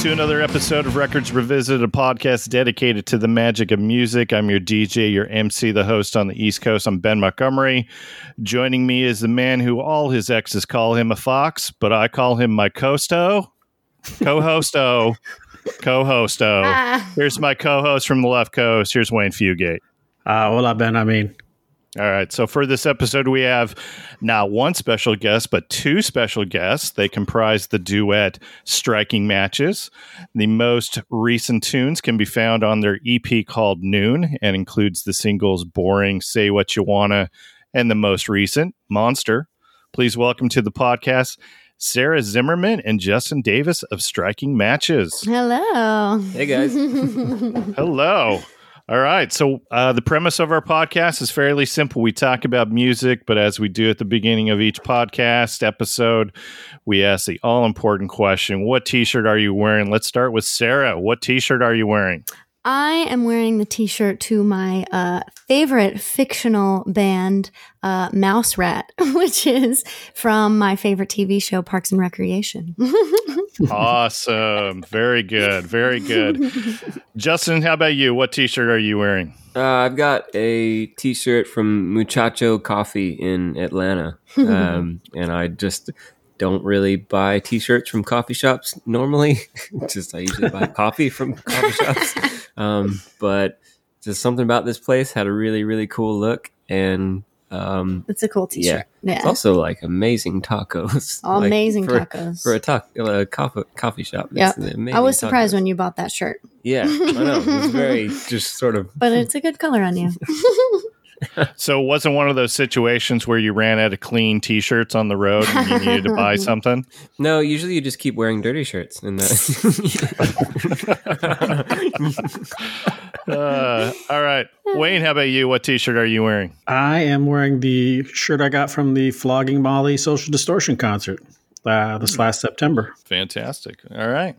to another episode of Records Revisited, a podcast dedicated to the magic of music. I'm your DJ, your MC, the host on the East Coast. I'm Ben Montgomery. Joining me is the man who all his exes call him a fox, but I call him my costo, co-hosto, co-hosto. Ah. Here's my co-host from the left coast. Here's Wayne Fugate. Uh, hola, Ben. I mean, All right. So for this episode, we have not one special guest, but two special guests. They comprise the duet Striking Matches. The most recent tunes can be found on their EP called Noon and includes the singles Boring, Say What You Wanna, and the most recent, Monster. Please welcome to the podcast Sarah Zimmerman and Justin Davis of Striking Matches. Hello. Hey guys. Hello. All right. So, uh, the premise of our podcast is fairly simple. We talk about music, but as we do at the beginning of each podcast episode, we ask the all important question What t shirt are you wearing? Let's start with Sarah. What t shirt are you wearing? I am wearing the t shirt to my uh, favorite fictional band, uh, Mouse Rat, which is from my favorite TV show, Parks and Recreation. awesome. Very good. Very good. Justin, how about you? What t shirt are you wearing? Uh, I've got a T-shirt from Muchacho Coffee in Atlanta, um, and I just don't really buy T-shirts from coffee shops normally. just I usually buy coffee from coffee shops, um, but just something about this place had a really really cool look, and um, It's a cool t shirt. Yeah. it's also like amazing tacos. Like, amazing for, tacos. for a talk a coffee coffee shop. Yeah. I was surprised tacos. when you bought that shirt, Yeah, I know. It's very just sort of but it's a good color on you. So, it wasn't one of those situations where you ran out of clean t shirts on the road and you needed to buy something? No, usually you just keep wearing dirty shirts, and that. Uh, all right. Wayne, how about you? What t shirt are you wearing? I am wearing the shirt I got from the Flogging Molly Social Distortion concert uh, this last September. Fantastic. All right.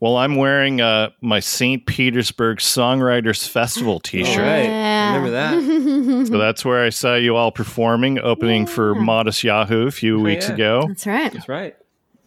Well, I'm wearing uh, my St. Petersburg Songwriters Festival t shirt. right, remember that? So that's where I saw you all performing, opening for Modest Yahoo a few Oh, weeks yeah. ago. That's right. That's right.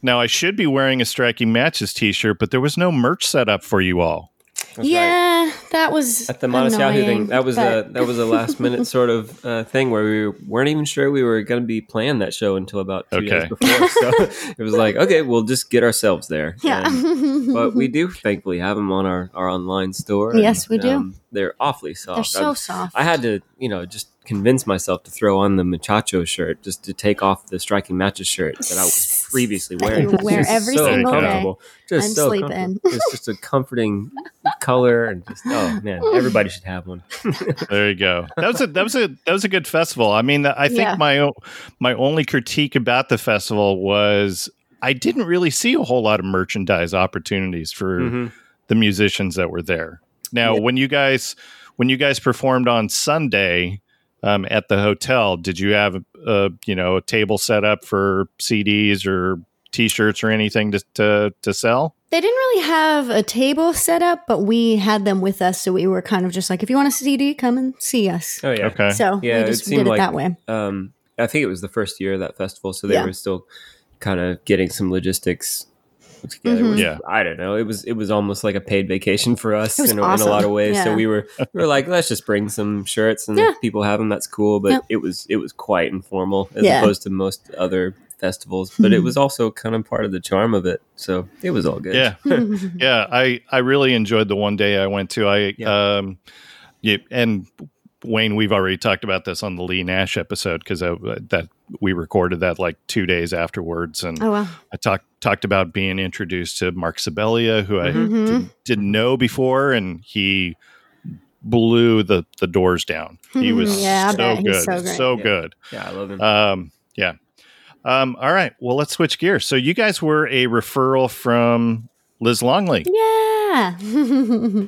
Now, I should be wearing a Striking Matches t shirt, but there was no merch set up for you all. That's right. yeah, that was At the Modest Yahoo thing, that was but- a that was a last minute sort of uh, thing where we weren't even sure we were going to be playing that show until about two Okay. days before. So it was like, okay, we'll just get ourselves there. yeah. And- but we do thankfully have them on our, our online store. and, Yes, we do. they're awfully soft. They're so I- soft. I had to, you know, just convince myself to throw on the Muchacho shirt just to take off the striking matches shirt that I was previously wearing. you wear every so single day comfortable. Just and so sleep comfortable. in. It's just a comforting color and just oh man, everybody should have one. There you go. That was a that was a that was a good festival. I mean, I think Yeah. my my only critique about the festival was I didn't really see a whole lot of merchandise opportunities for Mhm. the musicians that were there. Now, Yeah. when you guys when you guys performed on Sunday um, at the hotel, did you have a you know a table set up for CDs or T-shirts or anything to to, to sell? They didn't really have a table set up, but we had them with us, so we were kind of just like, if you want a CD, come and see us. Oh yeah. Okay. So Yeah, we it just seemed did it like- that way. Um, I think it was the first year of that festival, so they Yeah. were still kind of getting some logistics together. Mhm. which, Yeah. I don't know. It was it was almost like a paid vacation for us in, a, in a lot of ways. So we were we were like, let's just bring some shirts, and Yeah. if people have them, that's cool. But Yeah. it was it was quite informal as Yeah. opposed to most other festivals. But it Mhm. was also kind of part of the charm of it. So it was all good. Yeah. yeah i i really enjoyed the one day i went to i Yeah. um yeah and wayne we've already talked about this on the Leigh Nash episode because that we recorded that like two days afterwards and oh wow. i talked talked about being introduced to Marc Scibilia who i Mhm. didn't, didn't know before and he blew the the doors down he was Mhm. Yeah, so good so great. so Yeah. good yeah, I love him. um, yeah. Um, all right. Well, let's switch gears. So you guys were a referral from Liz Longley. Yeah.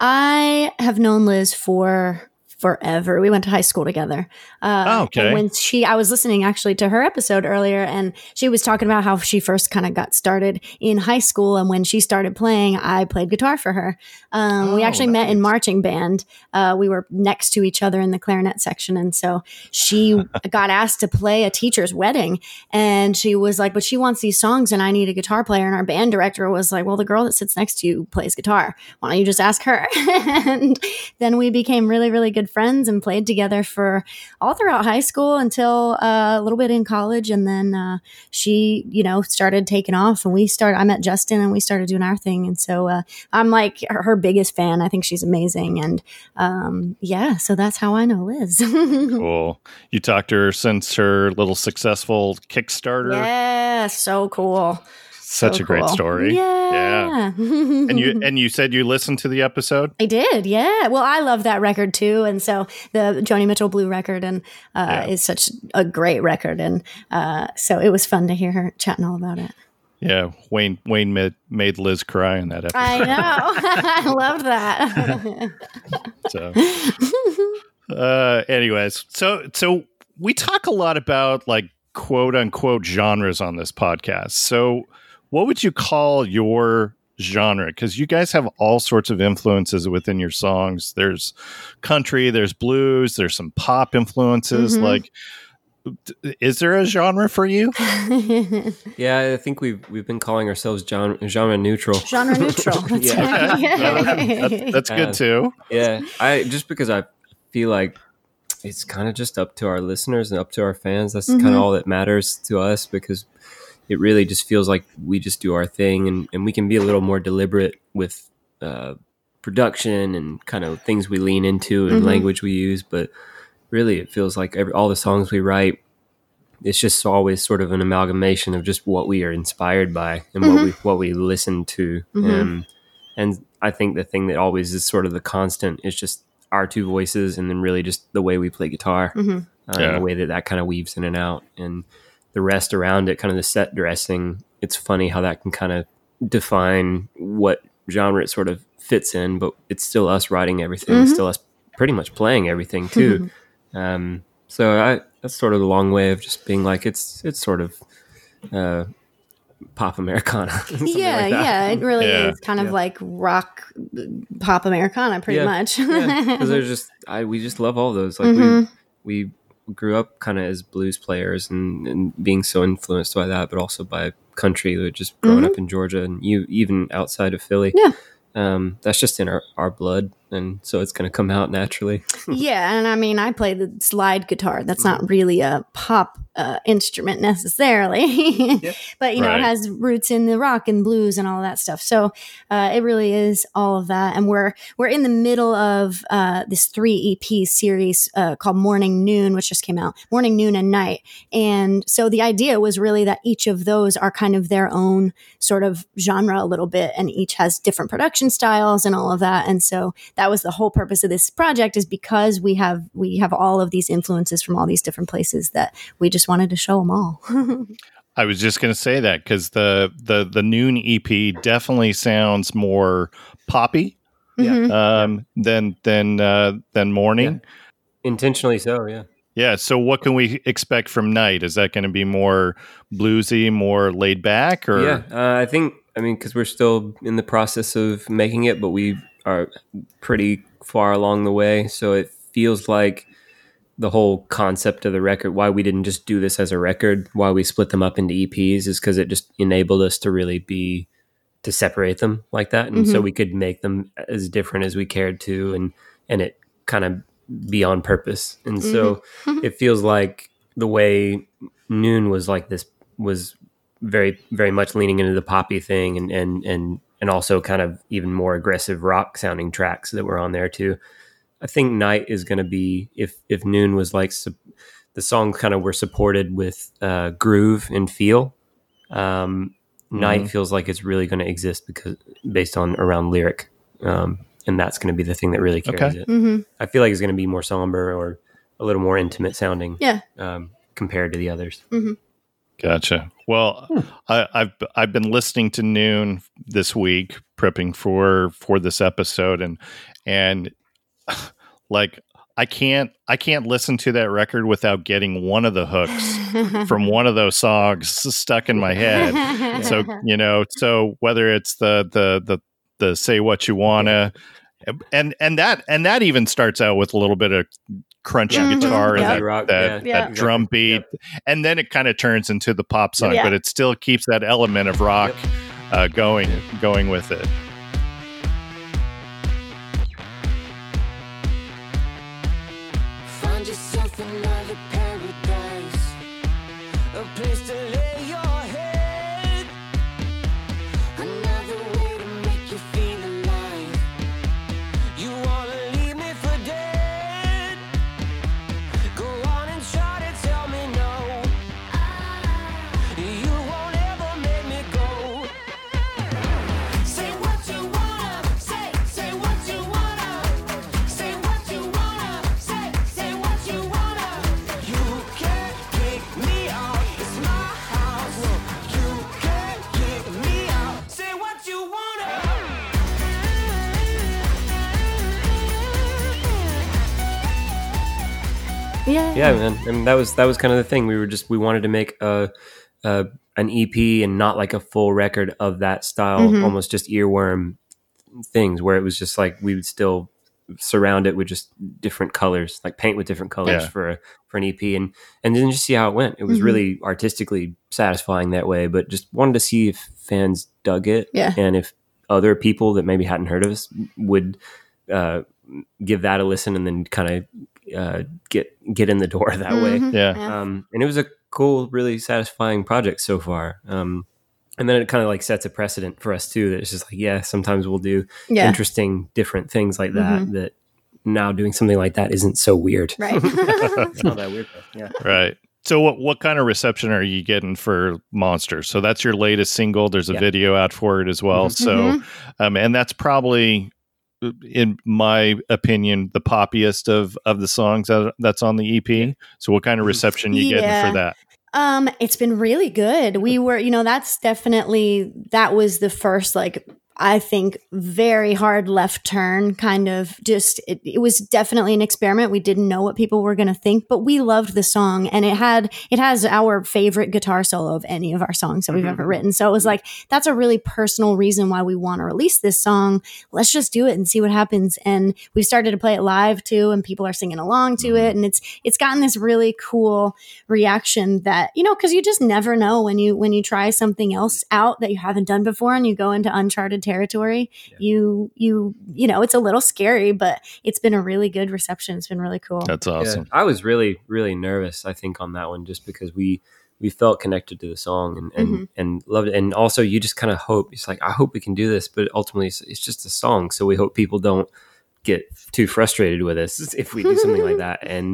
I have known Liz for forever. We went to high school together. Uh, Oh, okay. When she, I was listening actually to her episode earlier, and she was talking about how she first kind of got started in high school, and when she started playing, I played guitar for her. Um, we Oh, actually met in marching band. Uh, we were next to each other in the clarinet section, and so she got asked to play a teacher's wedding, and she was like, "But she wants these songs, and I need a guitar player." And our band director was like, "Well, the girl that sits next to you plays guitar. Why don't you just ask her?" and then we became really, really good friends and played together for all throughout high school until uh, a little bit in college, and then uh, she, you know, started taking off, and we started. I met Justin, and we started doing our thing, and so uh, I'm like her, her biggest fan. I think she's amazing, and um, yeah, so that's how I know Liz. Cool. You talked to her since her little successful Kickstarter. yeah, so cool. Such So a great cool. story. Yeah. And you and you said you listened to the episode? I did, yeah. Well, I love that record too, and so the Joni Mitchell Blue record and uh, Yeah. is such a great record, and uh, so it was fun to hear her chatting all about it. Yeah. Wayne Wayne made, made Liz cry in that episode. I know, I loved that. So, uh, anyways, so so we talk a lot about like quote unquote genres on this podcast. So, what would you call your genre? Because you guys have all sorts of influences within your songs. There's country, there's blues, there's some pop influences. Mhm. Like, is there a genre for you? Yeah, I think we've we've been calling ourselves genre, genre neutral. Genre neutral. That's Yeah. right. That's, that's good Uh, too. yeah, I just because I feel like it's kind of just up to our listeners and up to our fans. That's kind Mhm. of all that matters to us because it really just feels like we just do our thing and, and we can be a little more deliberate with uh, production and kind of things we lean into and Mhm. language we use. But really, it feels like every, all the songs we write. It's just always sort of an amalgamation of just what we are inspired by and what Mhm. we what we listen to. Mhm. Um, and I think the thing that always is sort of the constant is just our two voices, and then really just the way we play guitar, Mhm. uh, Yeah. and the way that that kind of weaves in and out, and the rest around it, kind of the set dressing. It's funny how that can kind of define what genre it sort of fits in, but it's still us writing everything, Mhm. it's still us pretty much playing everything too. um, so I that's sort of the long way of just being like it's it's sort of uh, pop Americana. yeah, like yeah, it really Yeah. is kind of Yeah. like rock pop Americana, pretty Yeah. much. because there's just I we just love all those. Like Mhm. we we grew up kind of as blues players and, and being so influenced by that, but also by country. Just growing up in Georgia and you even outside of Philly. Mm-hmm. Yeah. Um, that's just in our, our blood, and so it's going to come out naturally. yeah, and I mean, I play the slide guitar. That's not really a pop uh, instrument necessarily, but you know, Right. it has roots in the rock and blues and all that stuff. So uh, it really is all of that. And we're we're in the middle of uh, this three EP series uh, called Morning Noon, which just came out. Morning, Noon, and Night. And so the idea was really that each of those are kind of their own sort of genre a little bit, and each has different production styles and all of that. And so that was the whole purpose of this project is because we have we have all of these influences from all these different places that we just wanted to show them all. I was just going to say that because the the the Noon EP definitely sounds more poppy Yeah. Mhm. um, than than uh, than morning. Intentionally so, yeah. Yeah. So what can we expect from Night? Is that going to be more bluesy, more laid back, or Yeah, uh, I think I mean because we're still in the process of making it, but we are pretty far along the way. So it feels like the whole concept of the record, why we didn't just do this as a record, why we split them up into EPs, is because it just enabled us to really be to separate them like that, and so Mhm. we could make them as different as we cared to, and and it kind of be on purpose. And so it feels like the way Noon was like this was very very much leaning into the poppy thing and and and and also kind of even more aggressive rock sounding tracks that were on there too. I think Night is going to be if if Noon was like su- the songs kind of were supported with uh, groove and feel. Um, Night Mhm. feels like it's really going to exist because based on around lyric, um, and that's going to be the thing that really carries Okay. it. Mhm. I feel like it's going to be more somber or a little more intimate sounding Yeah. um, compared to the others. Gotcha. Well, Hmm. I, I've I've been listening to Noon this week, prepping for for this episode, and and like I can't I can't listen to that record without getting one of the hooks from one of those songs stuck in my head. So you know, so whether it's the the the the say what you wanna, and and that and that even starts out with a little bit of crunchy Yeah. guitar and Yeah. that, Rock, that, Yeah. that drum beat, and then it kind of turns into the pop song, Yeah. but it still keeps that element of rock uh, going going with it. Yeah. yeah man and that was that was kind of the thing we were just we wanted to make a, a an ep and not like a full record of that style Mhm. almost just earworm things where it was just like we would still surround it with just different colors like paint with different colors Yeah. for a, for an ep and and then just see how it went it was Mhm. really artistically satisfying that way but just wanted to see if fans dug it Yeah. and if other people that maybe hadn't heard of us would uh, give that a listen and then kind of uh, get get in the door that way. Mhm. Yeah. Yeah. Um, and it was a cool, really satisfying project so far. Um, and then it kind of like sets a precedent for us too. That it's just like, yeah, sometimes we'll do Yeah. interesting, different things like that. That now doing something like that isn't so weird. Right. it's not that weird. Though. Yeah. Right. So what what kind of reception are you getting for Monster? So that's your latest single. There's a Yeah. video out for it as well. Mhm. So um and that's probably in my opinion the poppiest of of the songs that, that's on the EP. So what kind of reception you Yeah. getting for that? Um, it's been really good. We were, you know, that's definitely that was the first like I think very hard left turn kind of just it, it was definitely an experiment. We didn't know what people were going to think, but we loved the song and it had it has our favorite guitar solo of any of our songs that we've Mhm. ever written. So it was like that's a really personal reason why we want to release this song. Let's just do it and see what happens. And we started to play it live too and people are singing along to it and it's it's gotten this really cool reaction that you know because you just never know when you when you try something else out that you haven't done before and you go into uncharted territory you you you know it's a little scary but it's been a really good reception it's been really cool That's Yeah. awesome. I was really, really nervous. I think on that one, just because we we felt connected to the song and and, Mhm. and loved it. And also, you just kind of hope it's like I hope we can do this, but ultimately, it's, it's just a song. So we hope people don't get too frustrated with us if we do something like that. And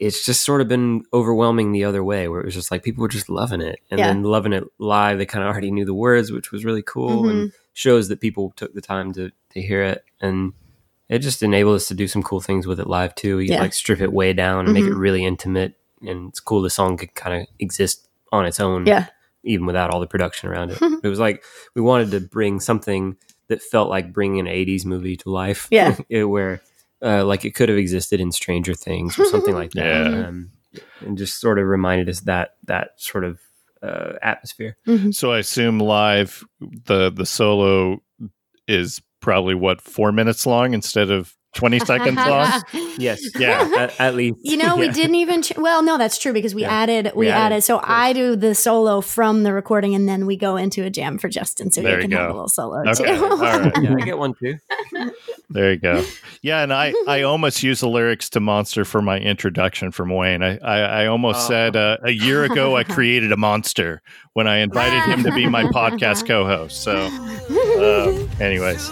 it's just sort of been overwhelming the other way, where it was just like people were just loving it, and Yeah. then loving it live. They kind of already knew the words, which was really cool, and shows that people took the time to to hear it and. It just enabled us to do some cool things with it live too. You Yeah. like strip it way down and make it Mhm. really intimate, and it's cool. The song could kind of exist on its own, yeah even without all the production around it. it was like we wanted to bring something that felt like bringing an '80s movie to life. Yeah. it, where uh, like it could have existed in Stranger Things or something like that, Yeah. um, and just sort of reminded us that that sort of uh, atmosphere. Mhm. So I assume live the the solo is probably what four minutes long instead of twenty seconds long. Yes, Yeah. at, at least You know, we didn't even. Ch- well, no, that's true because we Yeah. added. We, We added. added, So. I do the solo from the recording, and then we go into a jam for Justin, so There he you can have a little solo Okay, too. all right. Yeah, I get one too. There you go. Yeah, and I, I almost used the lyrics to Monster for my introduction from Wayne. I, I, I almost Oh. said uh, a year ago I created a monster when I invited him to be my podcast co-host. So, uh, anyways,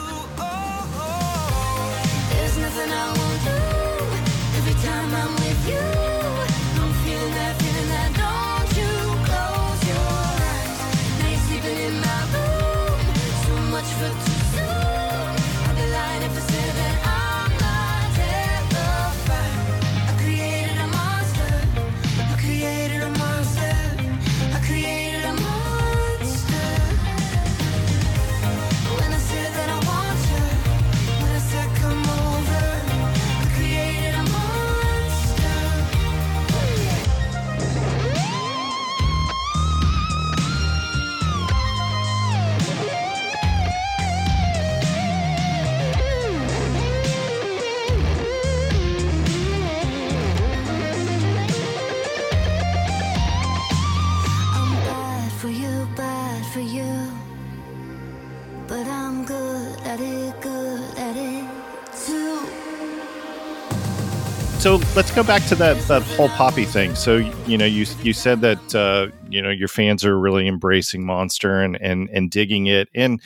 So let's go back to that that whole poppy thing. So you know, you you said that uh, you know your fans are really embracing Monster and and and digging it. And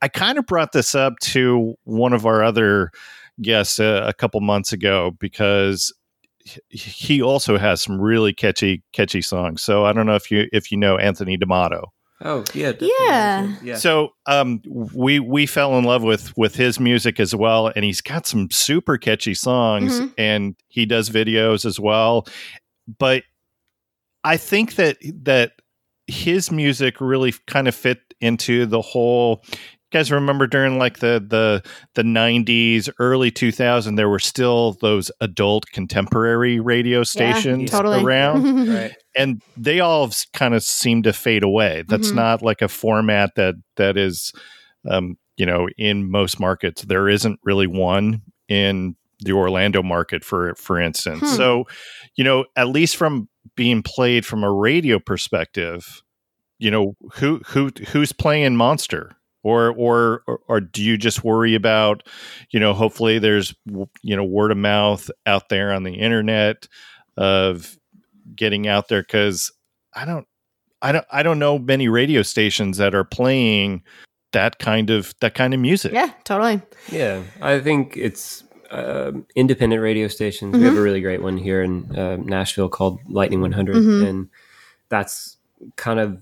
I kind of brought this up to one of our other guests uh, a couple months ago because he- also has some really catchy catchy songs. So I don't know if you if you know Anthony D'Amato. Oh yeah, definitely. Yeah. yeah. So um, we we fell in love with with his music as well, and he's got some super catchy songs, Mhm. and he does videos as well. But I think that that his music really kind of fit into the whole. You guys remember during like the the the '90s, early 2000, there were still those adult contemporary radio stations totally. around right. and they all kind of seem to fade away. That's Mhm. not like a format that that is, um, you know, in most markets. There isn't really one in the Orlando market, for for instance. Hmm. So, you know, at least from being played from a radio perspective, you know, who who who's playing Monster. Or, or, or, or do you just worry about, you know, hopefully there's, you know, word of mouth out there on the internet of getting out there because I don't I don't I don't know many radio stations that are playing that kind of that kind of music. yeah, totally. Yeah, I think it's um, independent radio stations. We have a really great one here in uh, Nashville called Lightning 100, Mhm. and that's kind of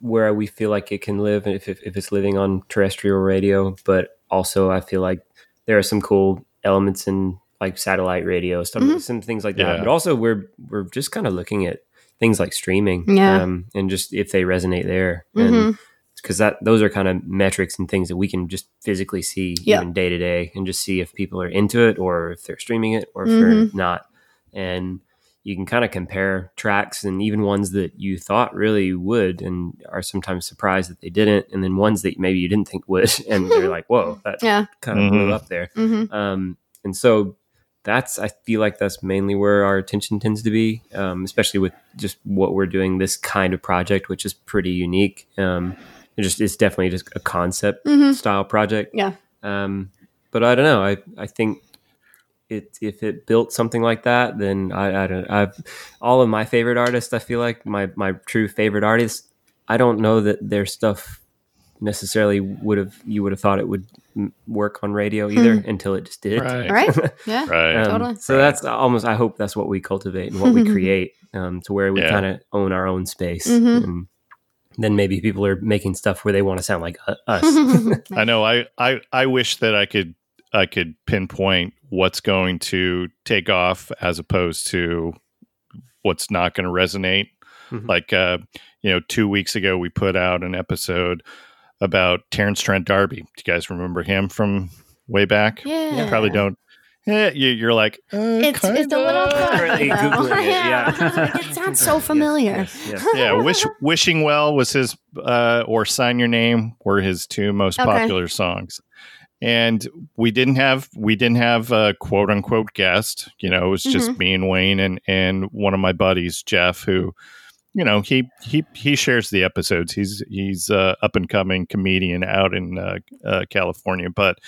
where we feel like it can live if, if, if it's living on terrestrial radio. But also, I feel like there are some cool elements in like satellite radio, some Mhm. some things like Yeah. that. But also, we're we're just kind of looking at things like streaming, Yeah. um, and just if they resonate there, Mhm. and because that those are kind of metrics and things that we can just physically see Yeah. even day to day and just see if people are into it or if they're streaming it or if Mhm. they're not and you can kind of compare tracks and even ones that you thought really would and are sometimes surprised that they didn't and then ones that maybe you didn't think would and you're like whoa that Yeah. kind of blew Mhm. up there hmm um, and so that's I feel like that's mainly where our attention tends to be, um, especially with just what we're doing this kind of project, which is pretty unique. Um, it just it's definitely just a concept Mhm. style project. Yeah. Um, but I don't know. I I think it if it built something like that, then I I don't. I've all of my favorite artists. I feel like my my true favorite artists. I don't know that their stuff necessarily would have you would have thought it would work on radio either until it just did. Right. Right? Yeah. Right. Um, Totally. So that's almost. I hope that's what we cultivate and what we create, um, to where we Yeah. kind of own our own space, Mhm. and then maybe people are making stuff where they want to sound like us. I know. I, I I wish that I could I could pinpoint what's going to take off as opposed to what's not going to resonate. Mhm. Like uh, you know, two weeks ago we put out an episode about Terence Trent D'Arby. Do you guys remember him from way back? yeah. You probably don't. Yeah, you, you're like uh, It's, it's a little kinda. Really it, yeah. yeah. it sounds so familiar. Yes, yes, yes. yeah, wish wishing well was his uh, or sign your name were his two most Okay. popular songs and we didn't have we didn't have a quote unquote guest you know it was just Mm-hmm. me and wayne and and one of my buddies jeff who you know he he he shares the episodes he's he's uh, up and coming comedian out in uh, uh, california but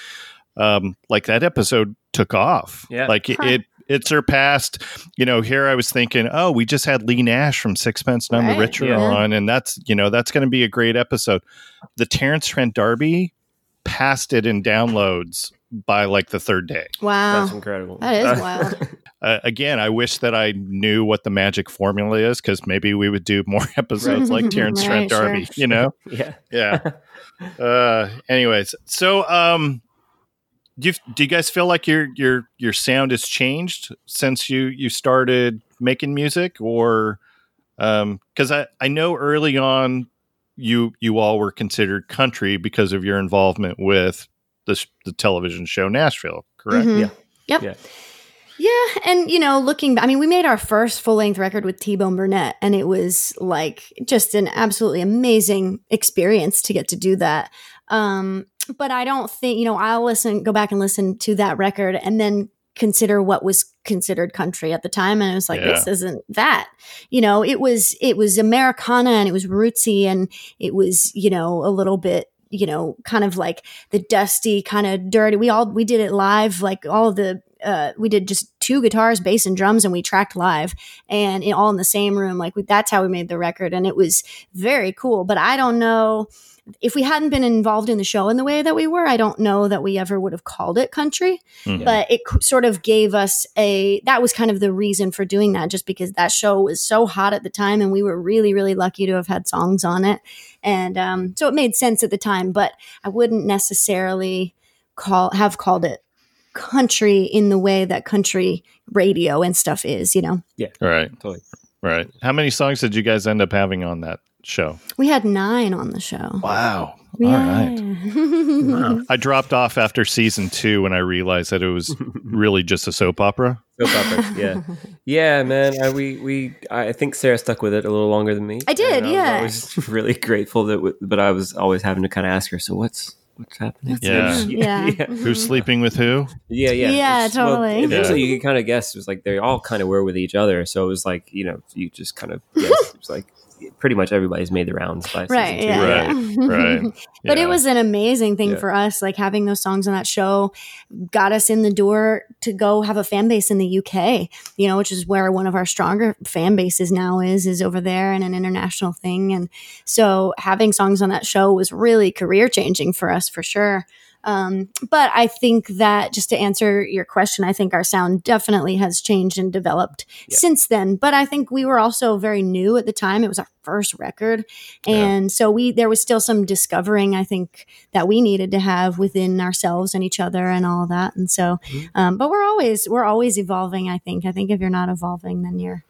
um like that episode took off Yeah. like it, Huh. it it surpassed you know here i was thinking oh we just had Leigh Nash from sixpence none Right, the richer yeah. on and that's you know that's going to be a great episode the Terence Trent D'Arby passed it in downloads by like the third day Wow. That's incredible. That is Uh, wild. uh, again i wish that i knew what the magic formula is because maybe we would do more episodes like Terence Right, trent D'Arby sure. you know yeah. yeah uh anyways so um do you, do you guys feel like your your your sound has changed since you you started making music or um because i i know early on you you all were considered country because of your involvement with the, the television show nashville correct Mhm. Yeah. Yep. Yeah. Yeah, and you know, looking, I mean, we made our first full length record with T Bone Burnett, and it was like just an absolutely amazing experience to get to do that. Um, but I don't think, you know, I'll listen, go back and listen to that record, and then consider what was considered country at the time, and I was like, Yeah. this isn't that. You know, it was it was Americana and it was rootsy and it was you know a little bit you know, kind of like the dusty, kind of dirty. We all we did it live, like all the uh, we did just two guitars, bass, and drums, and we tracked live, and in, all in the same room. Like we, that's how we made the record, and it was very cool. But I don't know if we hadn't been involved in the show in the way that we were. I don't know that we ever would have called it country, Mhm. but it sort of gave us a. That was kind of the reason for doing that, just because that show was so hot at the time, and we were really, really lucky to have had songs on it, and um, so it made sense at the time. But I wouldn't necessarily call have called it country in the way that country radio and stuff is, you know. Yeah. Right. Totally. Right. How many songs did you guys end up having on that show? We had nine on the show. Wow. All right. right. I dropped off after season two when I realized that it was really just a soap opera. Soap opera, yeah, yeah, man. I, we we I think Sarah stuck with it a little longer than me. I did, and yeah. I was always really grateful that, w- but I was always having to kind of ask her. So what's what's happening? Yeah. Yeah. yeah, Who's sleeping with who? yeah, yeah. Yeah, It's- well, totally. eventually, Yeah. you could kind of guess. It was like they all kind of were with each other. So it was like you know, you just kind of guess. it was like pretty much everybody's made the rounds by Right, two. yeah, Right, yeah. right. But Yeah. it was an amazing thing Yeah. for us. Like having those songs on that show got us in the door to go have a fan base in the UK, you know, which is where one of our stronger fan bases now is, is over there and an international thing. And so having songs on that show was really career changing for us for sure. Um, but I think that just to answer your question, I think our sound definitely has changed and developed Yeah. since then. But I think we were also very new at the time. It was our first record. Yeah. And so we there was still some discovering, I think, that we needed to have within ourselves and each other and all that. And so um, but we're always we're always evolving, I think. I think if you're not evolving, then you're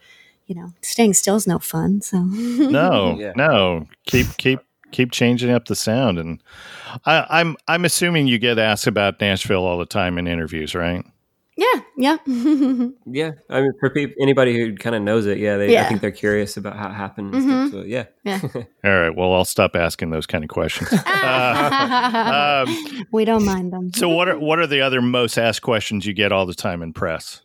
you know, staying still is no fun. So no, Yeah. no. Keep keep keep changing up the sound, and I, I'm I'm assuming you get asked about Nashville all the time in interviews, right? Yeah, yeah. Yeah, I mean, for peop anybody who kind of knows it, yeah, they, I think they're curious about how it happened. And Mhm. stuff, so yeah, yeah. All right. Well, I'll stop asking those kind of questions. Uh, um, we don't mind them. so, what are what are the other most asked questions you get all the time in press,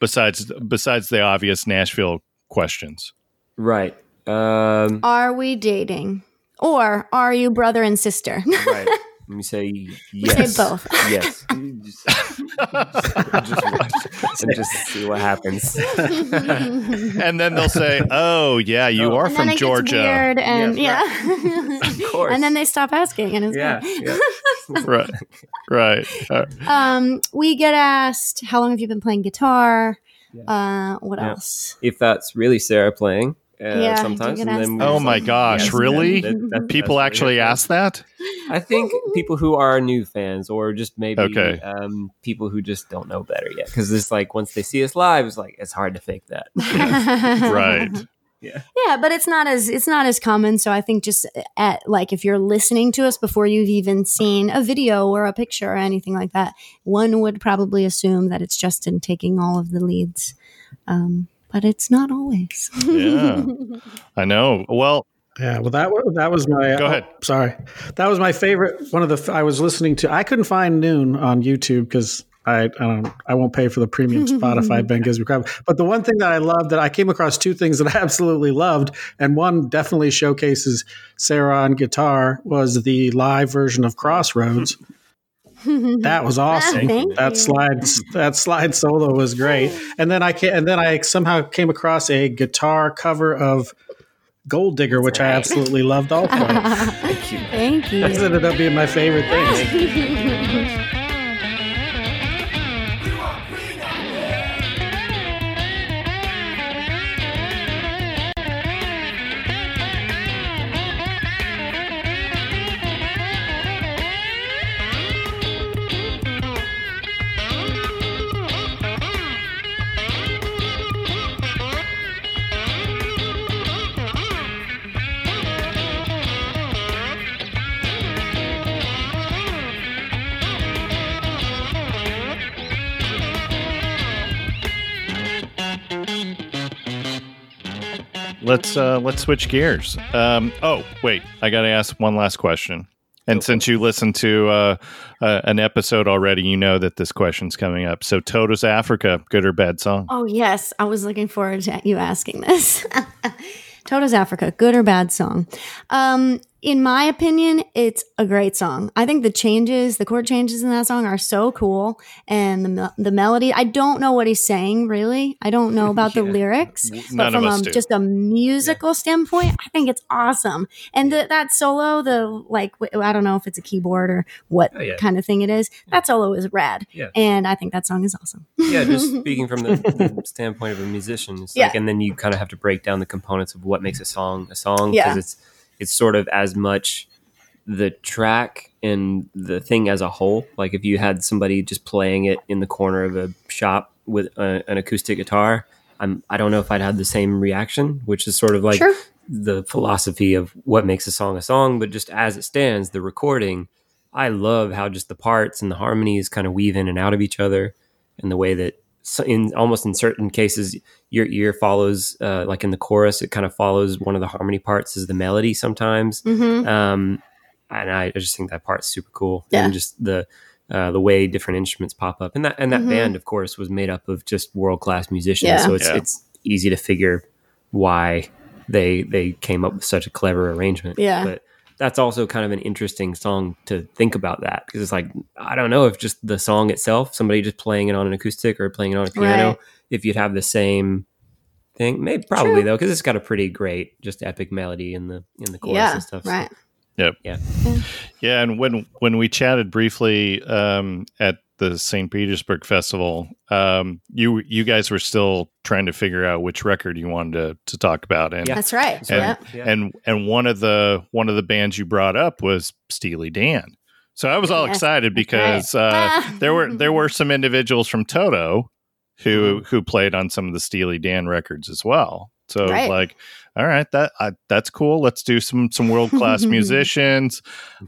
besides besides the obvious Nashville questions? right. Um, Are we dating? Or are you brother and sister? right. Let me say We yes. say both. Yes. just, just watch and just see what happens. and then they'll say, "Oh, yeah, you Oh. are and from then it Georgia." gets weird and Yes, yeah. Of course. and then they stop asking and it's yeah, yeah. Right, right. Uh, Um, we get asked, "How long have you been playing guitar?" Yeah. Uh, what Yeah. else? If that's really Sarah playing, uh, Yeah, sometimes. And then Oh my gosh, really? that- that- people actually really ask that? I think people who are new fans, or just maybe Okay. um, people who just don't know better yet, because it's like once they see us live, it's like it's hard to fake that. Right. Yeah. Yeah, but it's not as it's not as common. So I think just at like if you're listening to us before you've even seen a video or a picture or anything like that, one would probably assume that it's Justin taking all of the leads. Um, but it's not always. Yeah. I know. Well, Yeah, well, that wa- that was my. Go uh, ahead. oh, sorry, that was my favorite. One of the I was listening to. I couldn't find Noon on YouTube because I I don't I won't pay for the premium Spotify Ben gives me crap. But the one thing that I loved that I came across two things that I absolutely loved, and one definitely showcases Sarah on guitar was the live version of Crossroads. That was awesome. Thank that you. slide that slide solo was great. And then I ca- and then I somehow came across a guitar cover of Gold Digger, which I absolutely loved also. Thank you. Thank you. This ended up being my favorite thing. let's uh let's switch gears. Um oh, wait. I got to ask one last question. And since you listened to uh, uh, an episode already, you know that this question's coming up. So, Toto's Africa, good or bad song? Oh yes, I was looking forward to you asking this. Toto's Africa, good or bad song? Um, in my opinion, it's a great song. I think the changes, the chord changes in that song are so cool, and the mel- the melody. I don't know what he's saying really. I don't know about the lyrics, but none of from do. just a musical standpoint, I think it's awesome. And the, that solo, the like, I don't know if it's a keyboard or what Oh, yeah. kind of thing it is. That solo is rad, Yeah. and I think that song is awesome. yeah, just speaking from the, the standpoint of a musician, it's like, Yeah. and then you kind of have to break down the components of what makes a song a song Yeah. it's it's sort of as much the track and the thing as a whole. Like if you had somebody just playing it in the corner of a shop with a, an acoustic guitar, I'm I don't know if I'd have the same reaction, which is sort of like Sure. the philosophy of what makes a song a song, but just as it stands, the recording, I love how just the parts and the harmonies kind of weave in and out of each other, and the way that in almost in certain cases your ear follows, uh, like in the chorus, it kind of follows one of the harmony parts as the melody sometimes. hmm Um, and I, I just think that part's super cool, Yeah. and just the uh, the way different instruments pop up, and that and that Mhm. band, of course, was made up of just world class musicians, Yeah. so it's Yeah. it's easy to figure why they they came up with such a clever arrangement. Yeah. But that's also kind of an interesting song to think about that because it's like I don't know if just the song itself, somebody just playing it on an acoustic or playing it on a piano, Right. if you'd have the same thing. Maybe probably True. though, because it's got a pretty great just epic melody in the in the chorus Yeah, and stuff. Right. So- Yeah. Yeah, and when when we chatted briefly um, at the St. Petersburg Festival, um, you you guys were still trying to figure out which record you wanted to, to talk about, and Yeah. That's right. and, Yep. Yeah. and and one of the one of the bands you brought up was Steely Dan. So I was all Yes, excited because uh, Ah. there were there were some individuals from Toto who Mm-hmm. who played on some of the Steely Dan records as well. So Right. like, all right, that I, that's cool. Let's do some some world class musicians.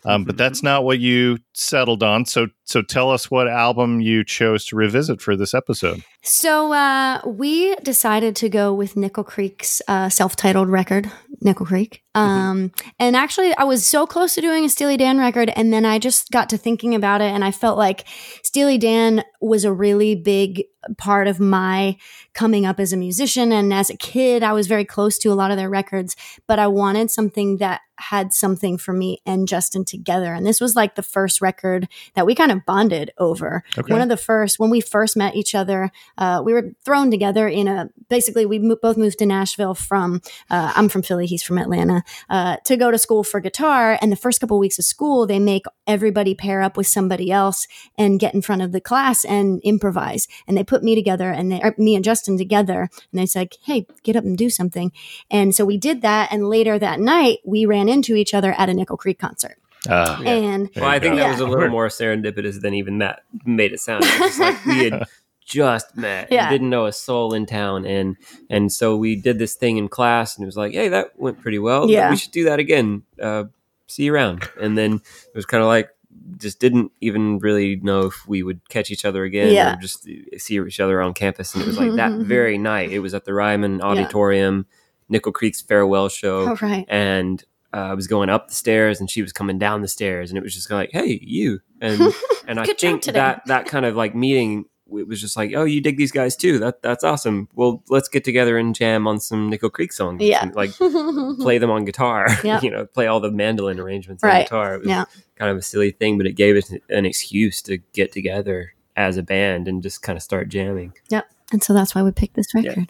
Um, but that's not what you settled on. So so tell us what album you chose to revisit for this episode. So uh, we decided to go with Nickel Creek's uh, self-titled record, Nickel Creek. Um, And actually, I was so close to doing a Steely Dan record, and then I just got to thinking about it, and I felt like Steely Dan was a really big part of my coming up as a musician. And as a kid, I was very close to a lot of their records, but I wanted something that had something for me and Justin together. And this was like the first record that we kind of bonded over. Okay. One of the first, when we first met each other, uh, we were thrown together in a basically, we mo- both moved to Nashville from, uh, I'm from Philly, he's from Atlanta, uh, to go to school for guitar. And the first couple weeks of school, they make everybody pair up with somebody else and get in front of the class and improvise. And they put me together and they, me and Justin together. And they said, Hey, get up and do something. And so we did that. And later that night, we ran into each other at a Nickel Creek concert. Uh, And There Well, I think go. that was a little more serendipitous than even that made it sound. It like we had just met, Yeah. and didn't know a soul in town, and and so we did this thing in class, and it was like, hey, that went pretty well. Yeah. we should do that again. Uh, see you around. And then it was kind of like just didn't even really know if we would catch each other again Yeah. or just see each other on campus. And it was like that very night. It was at the Ryman Auditorium, Nickel Creek's farewell show all right. and uh, I was going up the stairs and she was coming down the stairs and it was just like, hey, you. And and I think that that kind of like meeting it was just like, oh, you dig these guys too. That that's awesome. Well, let's get together and jam on some Nickel Creek songs. Yeah. Like play them on guitar. Yeah. you know, play all the mandolin arrangements on guitar. It was Yeah. kind of a silly thing, but it gave us an excuse to get together as a band and just kind of start jamming. Yep, and so that's why we picked this record.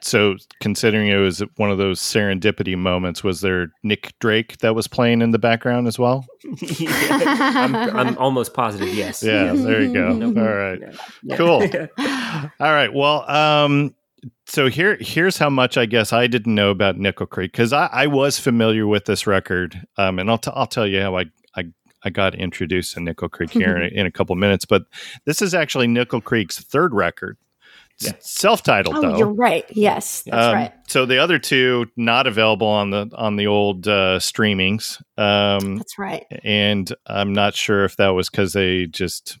So, considering it was one of those serendipity moments, was there Nick Drake that was playing in the background as well? I'm, I'm almost positive, yes. Yeah, there you go. Nope. All right, Yeah. cool. All right, well, um, so here, here's how much I guess I didn't know about Nickel Creek because I, I was familiar with this record, um, and I'll t- I'll tell you how I. I I got introduced to Nickel Creek here in, a, in a couple minutes, but this is actually Nickel Creek's third record. It's Yeah. self-titled oh, though. you're right. Yes, that's Um, right. So the other two not available on the on the old uh, streamings, um, That's right. and I'm not sure if that was because they just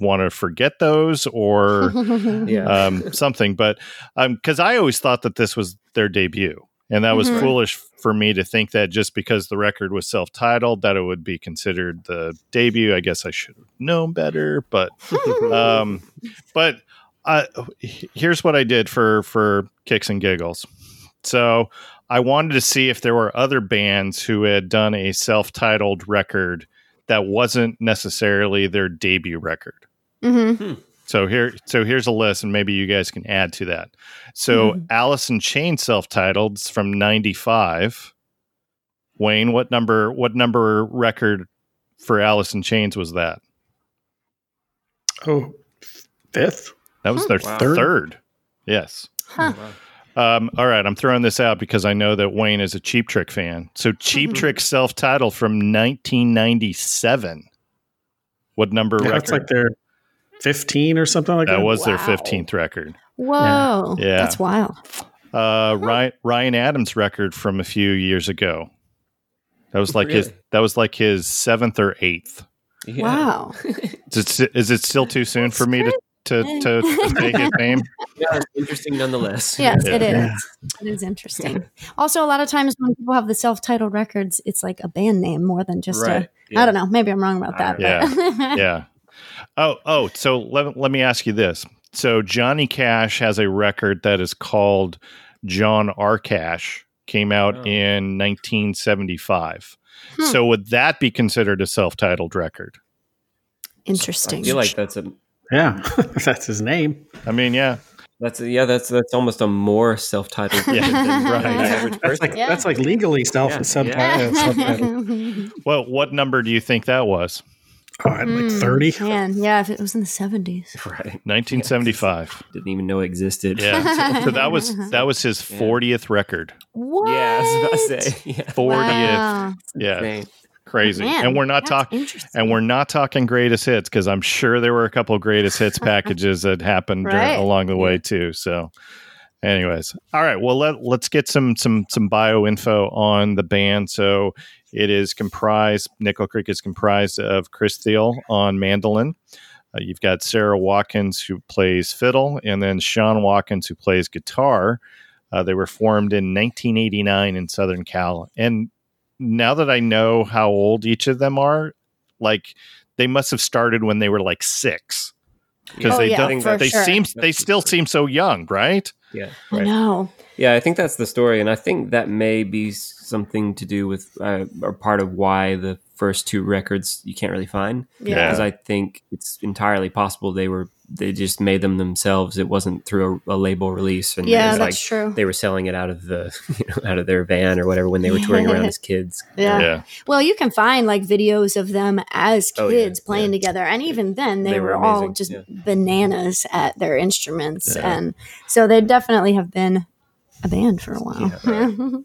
want to forget those or Yeah. um, something. But because I always thought that this was their debut, and that was Mhm. foolish for me to think that just because the record was self-titled that it would be considered the debut. I guess I should have known better, but um, but uh, here's what I did for for kicks and giggles. So I wanted to see if there were other bands who had done a self-titled record that wasn't necessarily their debut record. hmm So here, so here's a list, and maybe you guys can add to that. So Alice in Chains self-titled from '95. Wayne, what number? What number record for Alice in Chains was that? Oh, fifth. That was their Wow. third. Yes. Huh. Um, all right, I'm throwing this out because I know that Wayne is a Cheap Trick fan. So Cheap Trick self-titled from 1997. What number Yeah, record? that's like their fifteen or something like that. that was their 15th record. Whoa. Yeah. That's wild. Uh, Ryan, Ryan Adams' record from a few years ago. That was like his. That was like his seventh or eighth. Yeah. Wow. Is it, is it still too soon for me to to, to, to say his name? Yeah, it's interesting nonetheless. Yes, Yeah. it is. Yeah. It is interesting. Also, a lot of times when people have the self-titled records, it's like a band name more than just Right. a. Yeah. I don't know. Maybe I'm wrong about that. Yeah. yeah. Oh, oh. So let, let me ask you this. So Johnny Cash has a record that is called John R. Cash. Came out Oh. in 1975. Hmm. So would that be considered a self-titled record? Interesting. I feel like that's a Yeah, that's his name. I mean, yeah. that's yeah that's that's almost a more self-titled Yeah, than right. the average That's like Yeah. that's like legally self Yeah, subtitled. yeah. subtitled. Well, what number do you think that was? Oh, I'd like Hmm, thirty. Man, yeah, if it was in the 70s. right. 1975. Didn't even know it existed. Yeah. So that was that was his Yeah. 40th record. What? yeah, I was about to say. 40th. Wow. Yeah. Crazy. Man, and we're not talking and we're not talking greatest hits because I'm sure there were a couple of greatest hits packages that happened during- along the way too. So, anyways, all right. Well, let let's get some some some bio info on the band. So it is comprised. Nickel Creek is comprised of Chris Thile on mandolin. Uh, you've got Sara Watkins who plays fiddle, and then Sean Watkins who plays guitar. Uh, they were formed in 1989 in Southern Cal, and now that I know how old each of them are, like they must have started when they were like six because Oh, they yeah, don't. They sure. seem they still seem so young, right? Yeah. I know. Yeah, I think that's the story, and I think that may be something to do with uh, or part of why the first two records you can't really find. Yeah. Yeah. Because I think it's entirely possible they were they just made them themselves. It wasn't through a, a label release, and it Yeah, was that's like true. they were selling it out of the you know, out of their van or whatever when they were touring around as kids. Yeah. Yeah. Well, you can find like videos of them as Oh, yeah, kids playing together, and even then, they, They were, were all just yeah. bananas at their instruments, Yeah. and so they definitely have been a band for a while.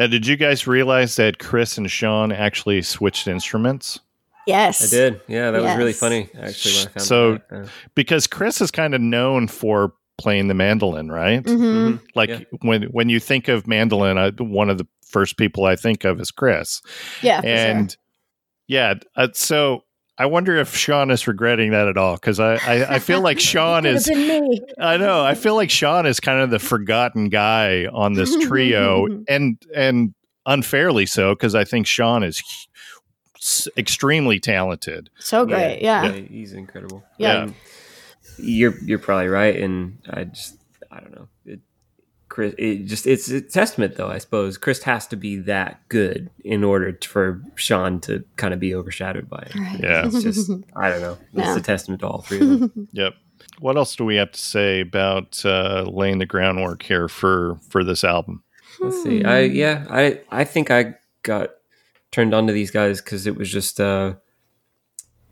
Now, did you guys realize that Chris and Sean actually switched instruments? yes, I did. Yeah, that was really funny actually when I found So- that out. Uh, Because Chris is kind of known for playing the mandolin, right? hmm mhm. Like Yeah. when when you think of mandolin, I, one of the first people I think of is Chris. Yeah, for and yeah, uh, so I wonder if Sean is regretting that at all because I, I I feel like Sean is Could've been me. I know. I feel like Sean is kind of the forgotten guy on this trio, and and unfairly so because I think Sean is s- extremely talented. So great, yeah. he's incredible. Yeah. Um, you're you're probably right, and I just I don't know. It, Chris, it just it's a testament though. I suppose Chris has to be that good in order t- for Sean to kind of be overshadowed by it. Right. Yeah. It's just I don't know. It's Yeah. a testament to all three of them. Yep. What else do we have to say about uh, laying the groundwork here for for this album? Let's see. I yeah, I I think I got turned on to these guys because it was just uh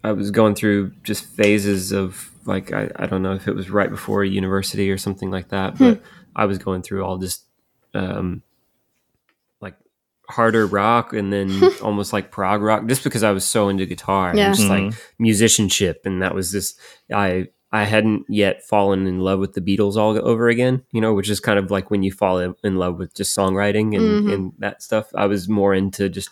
I was going through just phases of like I, I don't know if it was right before university or something like that, but I was going through all just um like harder rock and then almost like prog rock just because I was so into guitar Yeah. and just Mhm. like musicianship and that was this I I hadn't yet fallen in love with the Beatles all over again, you know, which is kind of like when you fall in in love with just songwriting and, Mhm. and that stuff. I was more into just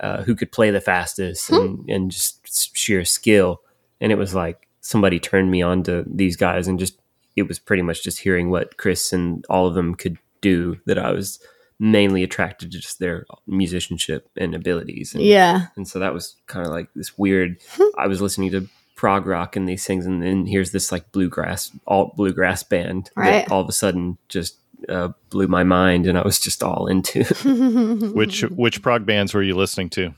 uh, who could play the fastest and, and just sheer skill. And it was like somebody turned me on to these guys and just it was pretty much just hearing what Chris and all of them could do that I was mainly attracted to just their musicianship and abilities. And, Yeah. and so that was kind of like this weird. I was listening to prog rock and these things, and then here's this like bluegrass, alt bluegrass band Right. that all of a sudden just uh, blew my mind, and I was just all into. Which which prog bands were you listening to?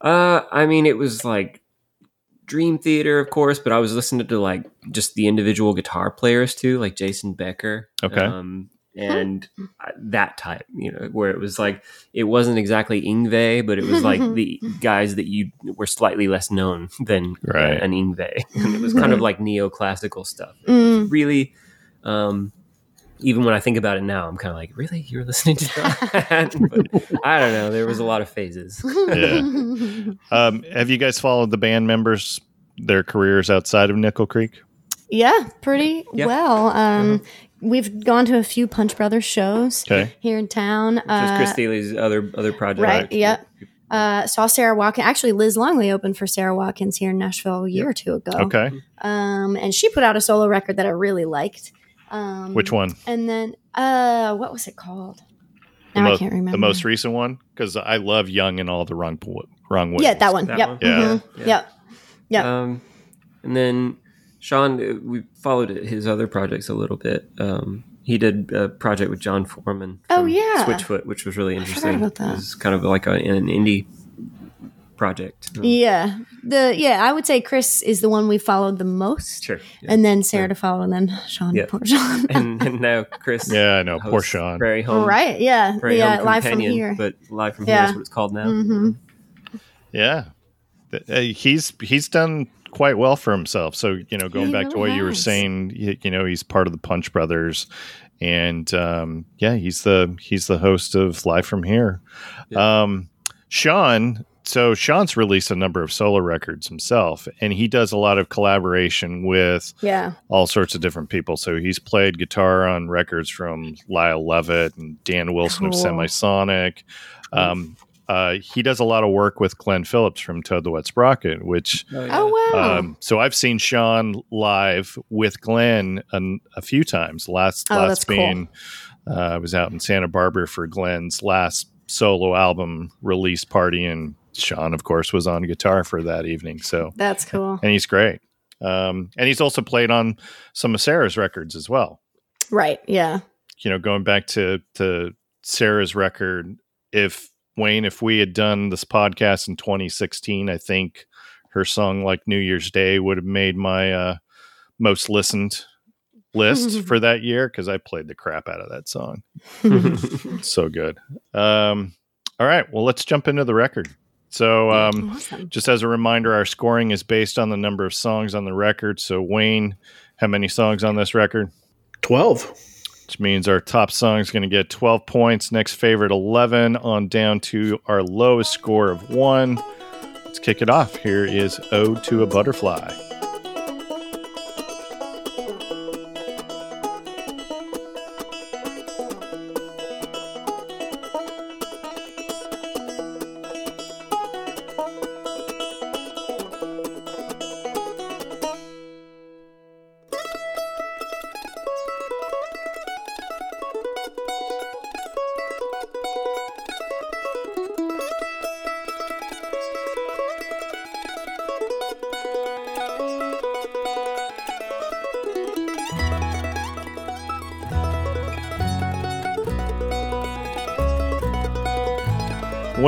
Uh, I mean, it was like Dream Theater, of course, but I was listening to like just the individual guitar players too, like Jason Becker. Okay. Um, and that type, you know, where it was like it wasn't exactly Yngwie, but it was like the guys that you were slightly less known than Right. an Yngwie. And it was kind of like neoclassical stuff. Mm. Really, um, even when I think about it now, I'm kind of like, really, you're listening to that? but I don't know. There was a lot of phases. Yeah. Um, have you guys followed the band members, their careers outside of Nickel Creek? Yeah, pretty Yeah. well. Um, We've gone to a few Punch Brothers shows Okay. here in town. Just Uh, Chris Thile's other other project. right, yep. Uh, saw Sara Watkins. Actually, Liz Longley opened for Sara Watkins here in Nashville a year or two ago. Okay. Um, and she put out a solo record that I really liked. Um, Which one? And then, uh, what was it called? The, Now mo- I can't remember. the most recent one? Because I love Young and all the wrong po- wrong ways. Yeah, that one. That yep. one? Yeah. mhm, Yeah. Yep. Yep. Um, and then Sean, uh, we followed his other projects a little bit. Um, he did a project with Jon Foreman. Oh, yeah. Switchfoot, which was really I interesting. about that. It was kind of like a, an indie project. yeah. The yeah, I would say Chris is the one we followed the most. Sure. Yeah. And then Sarah to follow, and then Sean. Yeah. Poor Sean. and, and now Chris. Yeah, I know. Poor Sean. Prairie Home. right? Yeah. Prairie yeah. Home Live from here. But live from here Yeah. is what it's called now. hmm Yeah. Uh, he's he's done quite well for himself. So, you know, going He back to really what you were saying, you, you know, he's part of the Punch Brothers and um yeah, he's the he's the host of Live from Here. Um Sean, so Sean's released a number of solo records himself and he does a lot of collaboration with Yeah. all sorts of different people. So he's played guitar on records from Lyle Lovett and Dan Wilson Cool. of Semisonic. Um, uh, he does a lot of work with Glen Phillips from Toad the Wet Sprocket, which Oh wow. um, so I've seen Sean live with Glen an, a few times. Last Oh, last that's cool. being uh, I was out in Santa Barbara for Glen's last solo album release party, and Sean, of course, was on guitar for that evening. So That's cool. and he's great. Um, and he's also played on some of Sarah's records as well. Right. Yeah. You know, going back to to Sarah's record, if Wayne, if we had done this podcast in 2016, I think her song like New Year's Day would have made my uh, most listened list for that year because I played the crap out of that song. So good. Um, all right, well, let's jump into the record. So, um, awesome. just as a reminder, our scoring is based on the number of songs on the record. So, Wayne, how many songs on this record? 12. Which means our top song is going to get 12 points. Next favorite, 11, on down to our lowest score of one. Let's kick it off. Here is Ode to a Butterfly.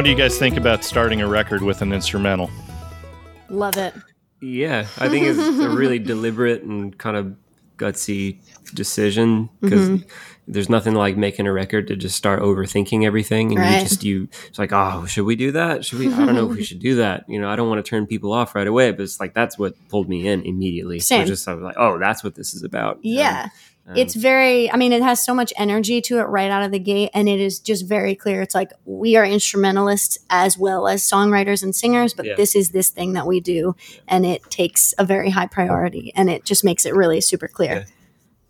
Do you guys think about starting a record with an instrumental? Love it. Yeah, I think it's a really deliberate and kind of gutsy decision because Mm-hmm. there's nothing like making a record to just start overthinking everything and Right. you just you it's like oh should we do that should we I don't know if we should do that you know I don't want to turn people off right away but it's like that's what pulled me in immediately So Same. just I was like oh that's what this is about Yeah. Um, it's very, I mean, it has so much energy to it right out of the gate. And it is just very clear. It's like we are instrumentalists as well as songwriters and singers, but Yeah. this is this thing that we do. And it takes a very high priority and it just makes it really super clear. Yeah.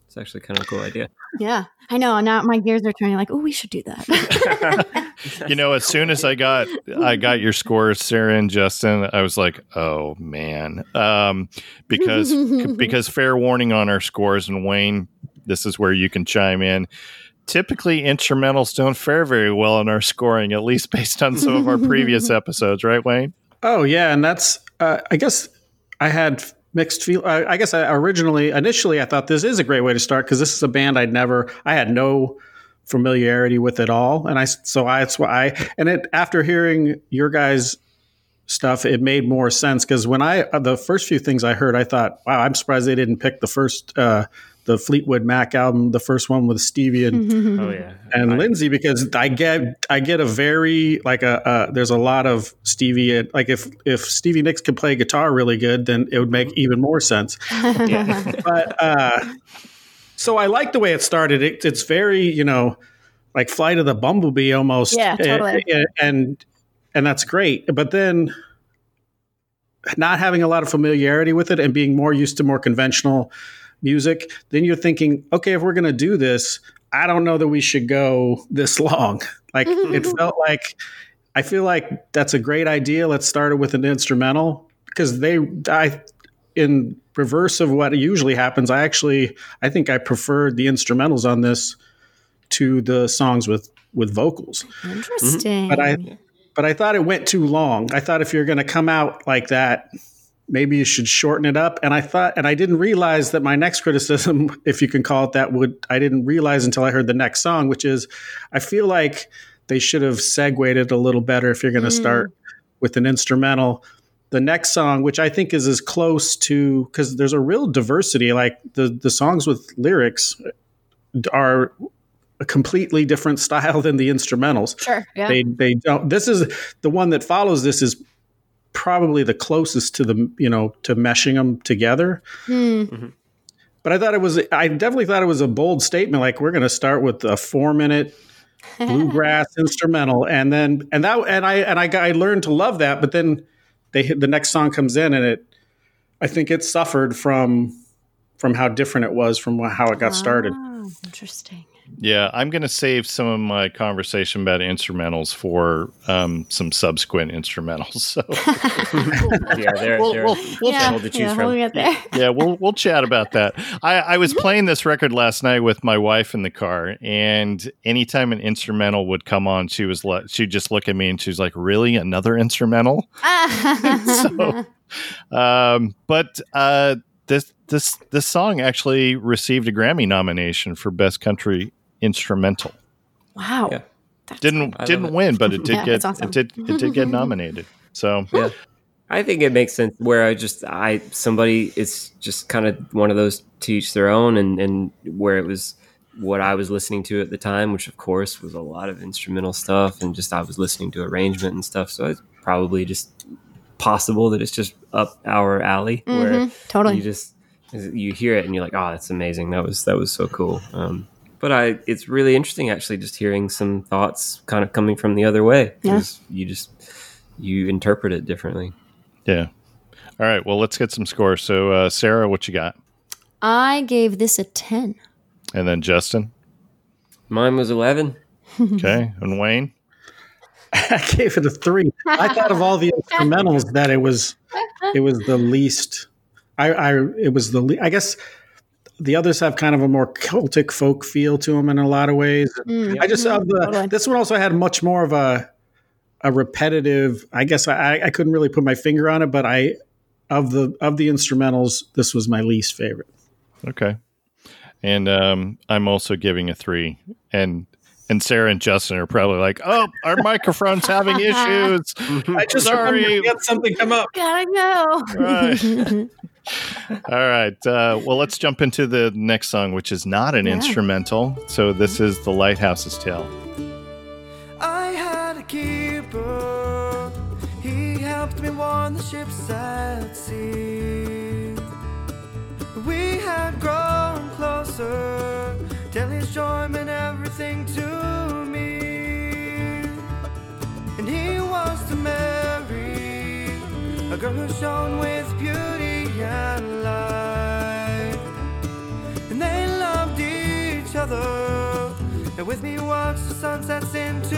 it's actually kind of a cool idea Yeah. I know. Now my gears are turning like, oh, we should do that. you know, as soon as I got I got your scores, Sarah and Justin, I was like, oh man, um, because because fair warning on our scores, and Wayne, this is where you can chime in. Typically, instrumentals don't fare very well in our scoring, at least based on some of our previous episodes, right, Wayne? Oh yeah, and that's uh, I guess I had mixed feel. I, I guess I originally, initially, I thought this is a great way to start because this is a band I'd never, I had no familiarity with at all, and I so I that's why I and it after hearing your guys stuff, it made more sense because when I uh, the first few things I heard, I thought, wow, I'm surprised they didn't pick the first. uh the Fleetwood Mac album, the first one with Stevie and Oh yeah, and I- Lindsay because I get I get a very like a uh, there's a lot of Stevie and like if if Stevie Nicks could play guitar really good then it would make even more sense. yeah. But uh, so I like the way it started. It, it's very you know like Flight of the Bumblebee almost. Yeah, totally. and and, and that's great. But then not having a lot of familiarity with it and being more used to more conventional music, then you're thinking, okay, if we're going to do this, I don't know that we should go this long. Like it felt like I feel like that's a great idea. Let's start it with an instrumental because they I in reverse of what usually happens, I actually I think I preferred the instrumentals on this to the songs with with vocals. Interesting. But I but I thought it went too long. I thought if you're going to come out like that, maybe you should shorten it up. And I thought, and I didn't realize that my next criticism, if you can call it that, would I didn't realize until I heard the next song, which is, I feel like they should have segued it a little better if you're going to mm. start with an instrumental. The next song, which I think is as close to, because there's a real diversity, like the the songs with lyrics uh, are a completely different style than the instrumentals sure. Yeah. they they don't this is the one that follows this is probably the closest to the you know to meshing them together Hmm. but i thought it was i definitely thought it was a bold statement like we're going to start with a four minute bluegrass instrumental and then and that and i and i i learned to love that but then they hit the next song comes in and it i think it suffered from from how different it was from how it got started Oh, interesting. Yeah, I'm going to save some of my conversation about instrumentals for um, some subsequent instrumentals. So yeah, they're, we'll, they're we'll, we'll yeah, able to choose yeah, from. We'll get there. yeah, we'll we'll chat about that. I, I was playing this record last night with my wife in the car, and anytime an instrumental would come on, she was like, she'd just look at me and she's like, "Really, another instrumental?" so, um, but uh, this this this song actually received a Grammy nomination for Best Country Instrumental. wow. Yeah. That's Didn't I didn't win, but it did Yeah, get awesome. it did it did get nominated. So Yeah. I think it makes sense where I just I somebody it's just kind of one of those to each their own and and where it was what I was listening to at the time, which of course was a lot of instrumental stuff and just I was listening to arrangement and stuff. So it's probably just possible that it's just up our alley where Mhm, totally. you just you hear it and you're like, oh, that's amazing. That was that was so cool. Um, but I, it's really interesting actually just hearing some thoughts kind of coming from the other way. Yeah. 'cause You just you interpret it differently. yeah. All right. Well, let's get some scores. So, uh, Sarah, what you got? I gave this a 10. And then Justin. Mine was eleven. Okay. And Wayne. I gave it a three. I thought of all the instrumentals that it was it was the least. I, I it was the le- I guess the others have kind of a more Celtic folk feel to them in a lot of ways. Mm. I just of the Totally. this one also had much more of a a repetitive. I guess I, I couldn't really put my finger on it, but I of the of the instrumentals, this was my least favorite. Okay. And um, I'm also giving a three. And and Sarah and Justin are probably like, "Oh, our microphone's having issues." I just Sorry. remembered we had something come up. Gotta go. Right. All right. Uh, well, let's jump into the next song, which is not an Yeah. instrumental. So this is "The Lighthouse's Tale." I had a keeper. He helped me warn the ships at sea. We had grown closer till his joy meant everything to me. And he was to marry a girl who shone with beauty and. And they loved each other. And with me watch the sunsets into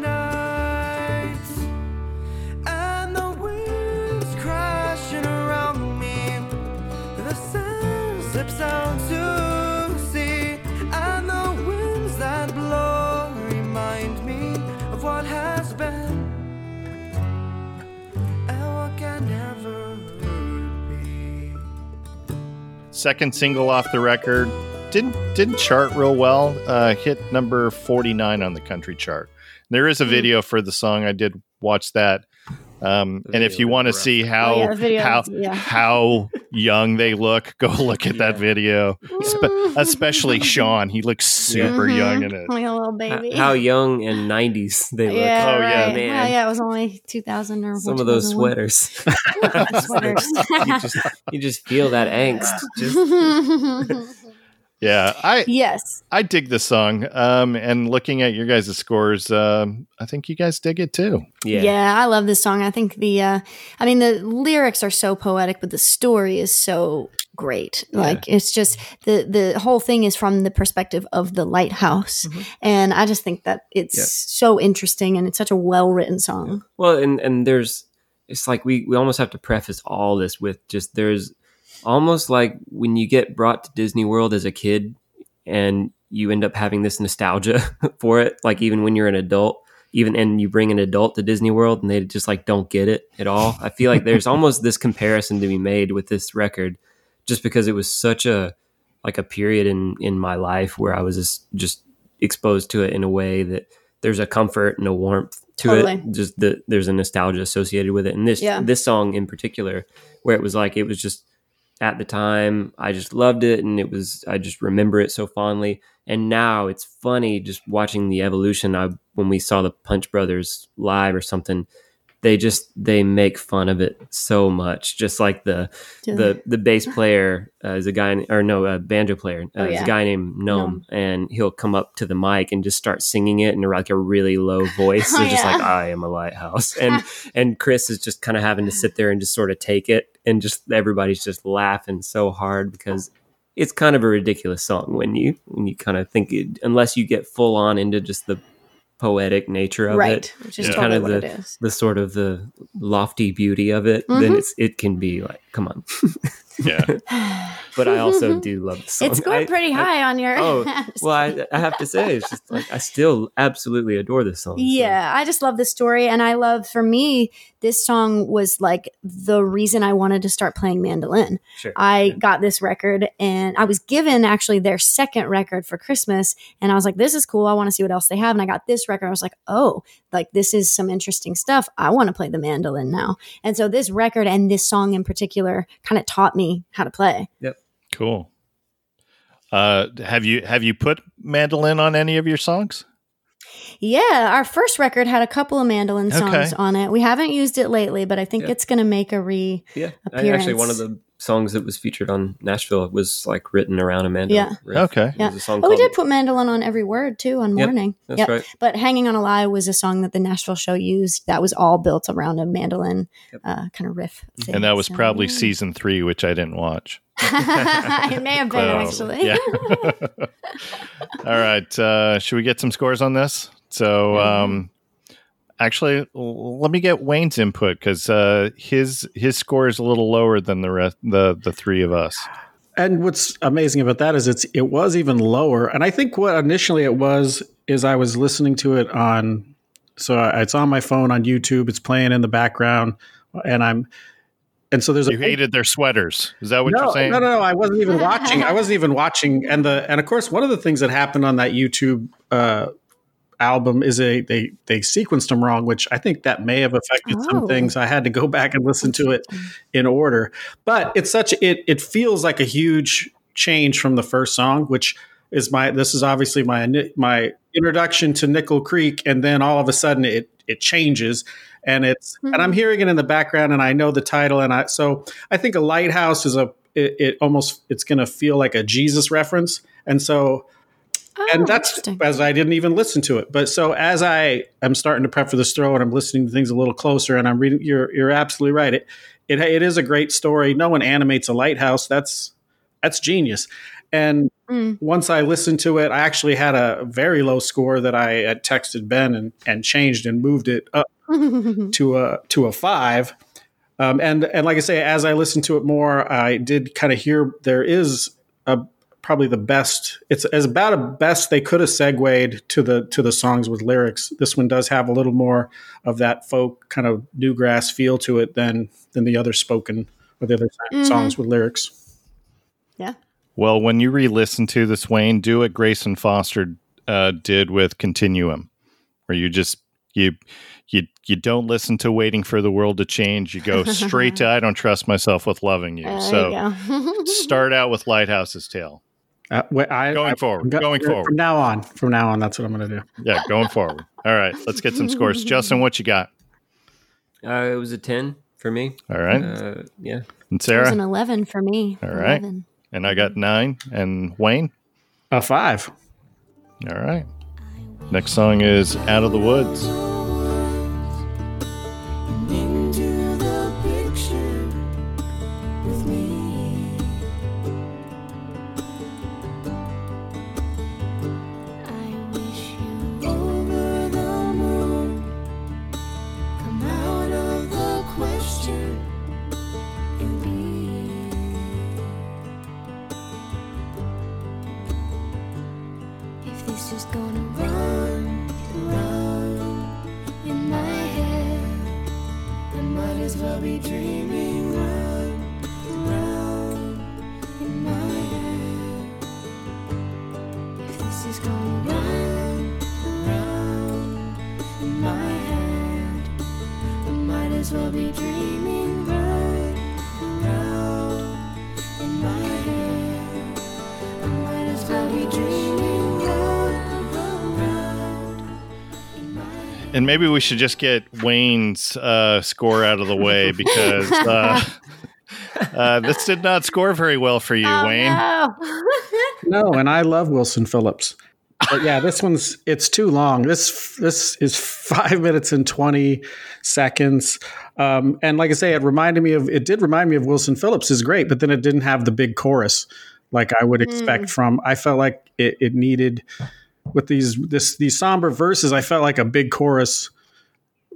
nights. And the winds crashing around me. The sand slips out to sea. And the winds that blow remind me of what has been. And what can never second single off the record. Didn't didn't chart real well. Uh, hit number forty nine on the country chart. There is a video for the song. I did watch that. Um, and if you want to see how Oh, yeah, video how yeah. how young they look, go look at that video. Spe- especially Sean, he looks super Mhm. young in it. Like a little baby. How young and 90s they look. yeah, Oh, yeah. man. Well, yeah, it was only 2000 or Some of those sweaters. Sweaters. you, just, you just feel that angst. Just, Yeah, I yes. I dig this song. Um, and looking at your guys' scores, um, I think you guys dig it too. Yeah. yeah. I love this song. I think the, uh, I mean, the lyrics are so poetic, but the story is so great. Like it's just the the whole thing is from the perspective of the lighthouse, Mhm. and I just think that it's Yeah. so interesting and it's such a well written song. Well, and and there's it's like we we almost have to preface all this with just there's almost like when you get brought to Disney World as a kid and you end up having this nostalgia for it, like even when you're an adult, even and you bring an adult to Disney World and they just like don't get it at all. I feel like there's almost this comparison to be made with this record just because it was such a like a period in in my life where I was just just exposed to it in a way that there's a comfort and a warmth to Totally. it. Just that there's a nostalgia associated with it. And this Yeah. this song in particular, where it was like it was just at the time I just loved it and it was I just remember it so fondly. And now it's funny just watching the evolution. I when we saw the Punch Brothers live or something, they just they make fun of it so much. Just like the Do the the bass player uh, is a guy or no a banjo player uh, Oh, is a guy named Noam, and he'll come up to the mic and just start singing it in like a really low voice. Oh, just yeah. like I am a lighthouse, and and Chris is just kind of having to sit there and just sort of take it, and just everybody's just laughing so hard because it's kind of a ridiculous song when you when you kind of think it, unless you get full on into just the poetic nature of it. right, it which is Yeah. totally Kind of the- the sort of the lofty beauty of it, then Mhm. it's it can be like, come on. Yeah. but I also do love the song. It's going I- pretty I- high on your. oh, well. I, I have to say, it's just like I still absolutely adore this song. so- Yeah, I just love the story. And I love, for me, this song was like the reason I wanted to start playing mandolin. sure. I got this record and I was given actually their second record for Christmas. And I was like, this is cool. I want to see what else they have. And I got this record. I was like, oh, like this is some interesting stuff. I want to play the mandolin now. And so this record and this song in particular kind of taught me how to play. Yep. Cool. Uh, have you have you put mandolin on any of your songs? Yeah, our first record had a couple of mandolin songs Okay. on it. We haven't used it lately, but I think Yeah. it's going to make a re. yeah, I, actually, one of the songs that was featured on Nashville was like written around Amanda. Yeah. riff. Okay. It Yeah. was a song Oh, we did put mandolin on every word too on Yep, morning. That's Yep. right. But "Hanging on a Lie" was a song that the Nashville show used. That was all built around a mandolin Yep. uh, kind of riff. thing. And that was So, probably yeah. season three, which I didn't watch. it may have been So, actually. Yeah. All right. Uh, should we get some scores on this? So, um, actually, l- let me get Wayne's input because uh, his his score is a little lower than the rest the the three of us. And what's amazing about that is it's it was even lower. And I think what initially it was is I was listening to it on so it's on my phone on YouTube. It's playing in the background, and I'm and so there's You a hated their sweaters. Is that what no, you're saying? No, no, no. I wasn't even watching. I wasn't even watching. And the and of course, one of the things that happened on that YouTube uh, album is a they they sequenced them wrong, which I think that may have affected Oh. some things. I had to go back and listen to it in order. But it's such it it feels like a huge change from the first song, which is my this is obviously my my introduction to Nickel Creek, and then all of a sudden it it changes. And it's and I'm hmm. hearing it in the background, and I know the title, and I so I think a lighthouse is a it, it almost it's going to feel like a Jesus reference, and so Oh, and that's as I didn't even listen to it. But so as I am starting to prep for this throw and I'm listening to things a little closer and I'm reading, you're you're absolutely right. It it it is a great story. No one animates a lighthouse. That's that's genius. And Mm. once I listened to it, I actually had a very low score that I had texted Ben and and changed and moved it up to a to a five. Um, and and like I say, as I listened to it more, I did kind of hear there is a probably the best. It's as about a best they could have segued to the to the songs with lyrics. This one does have a little more of that folk kind of newgrass feel to it than than the other spoken or the other Mhm. songs with lyrics. Yeah. Well, when you re-listen to this, Wayne, do what Grayson Foster uh, did with Continuum, where you just you you you don't listen to waiting for the world to change. You go straight to I don't trust myself with loving you. There so you start out with Lighthouse's Tale. Uh, wait, I, Going I- forward, go- going forward. From now on, from now on, that's what I'm going to do. Yeah, going forward. All right, let's get some scores. Justin, what you got? Uh, it was a ten for me. All right, Uh, yeah. and Sarah, It was an 11 for me. All right. 11. and I got nine, and Wayne. A five. All right. Next song is Out of the Woods. Maybe we should just get Wayne's uh, score out of the way because uh, uh, this did not score very well for you, Oh, Wayne. no. No, and I love Wilson Phillips. But yeah, this one's it's too long. This this is five minutes and twenty seconds. Um, and like I say, it reminded me of it did remind me of Wilson Phillips is great, but then it didn't have the big chorus like I would expect from. I felt like it, it needed with these this these somber verses. I felt like a big chorus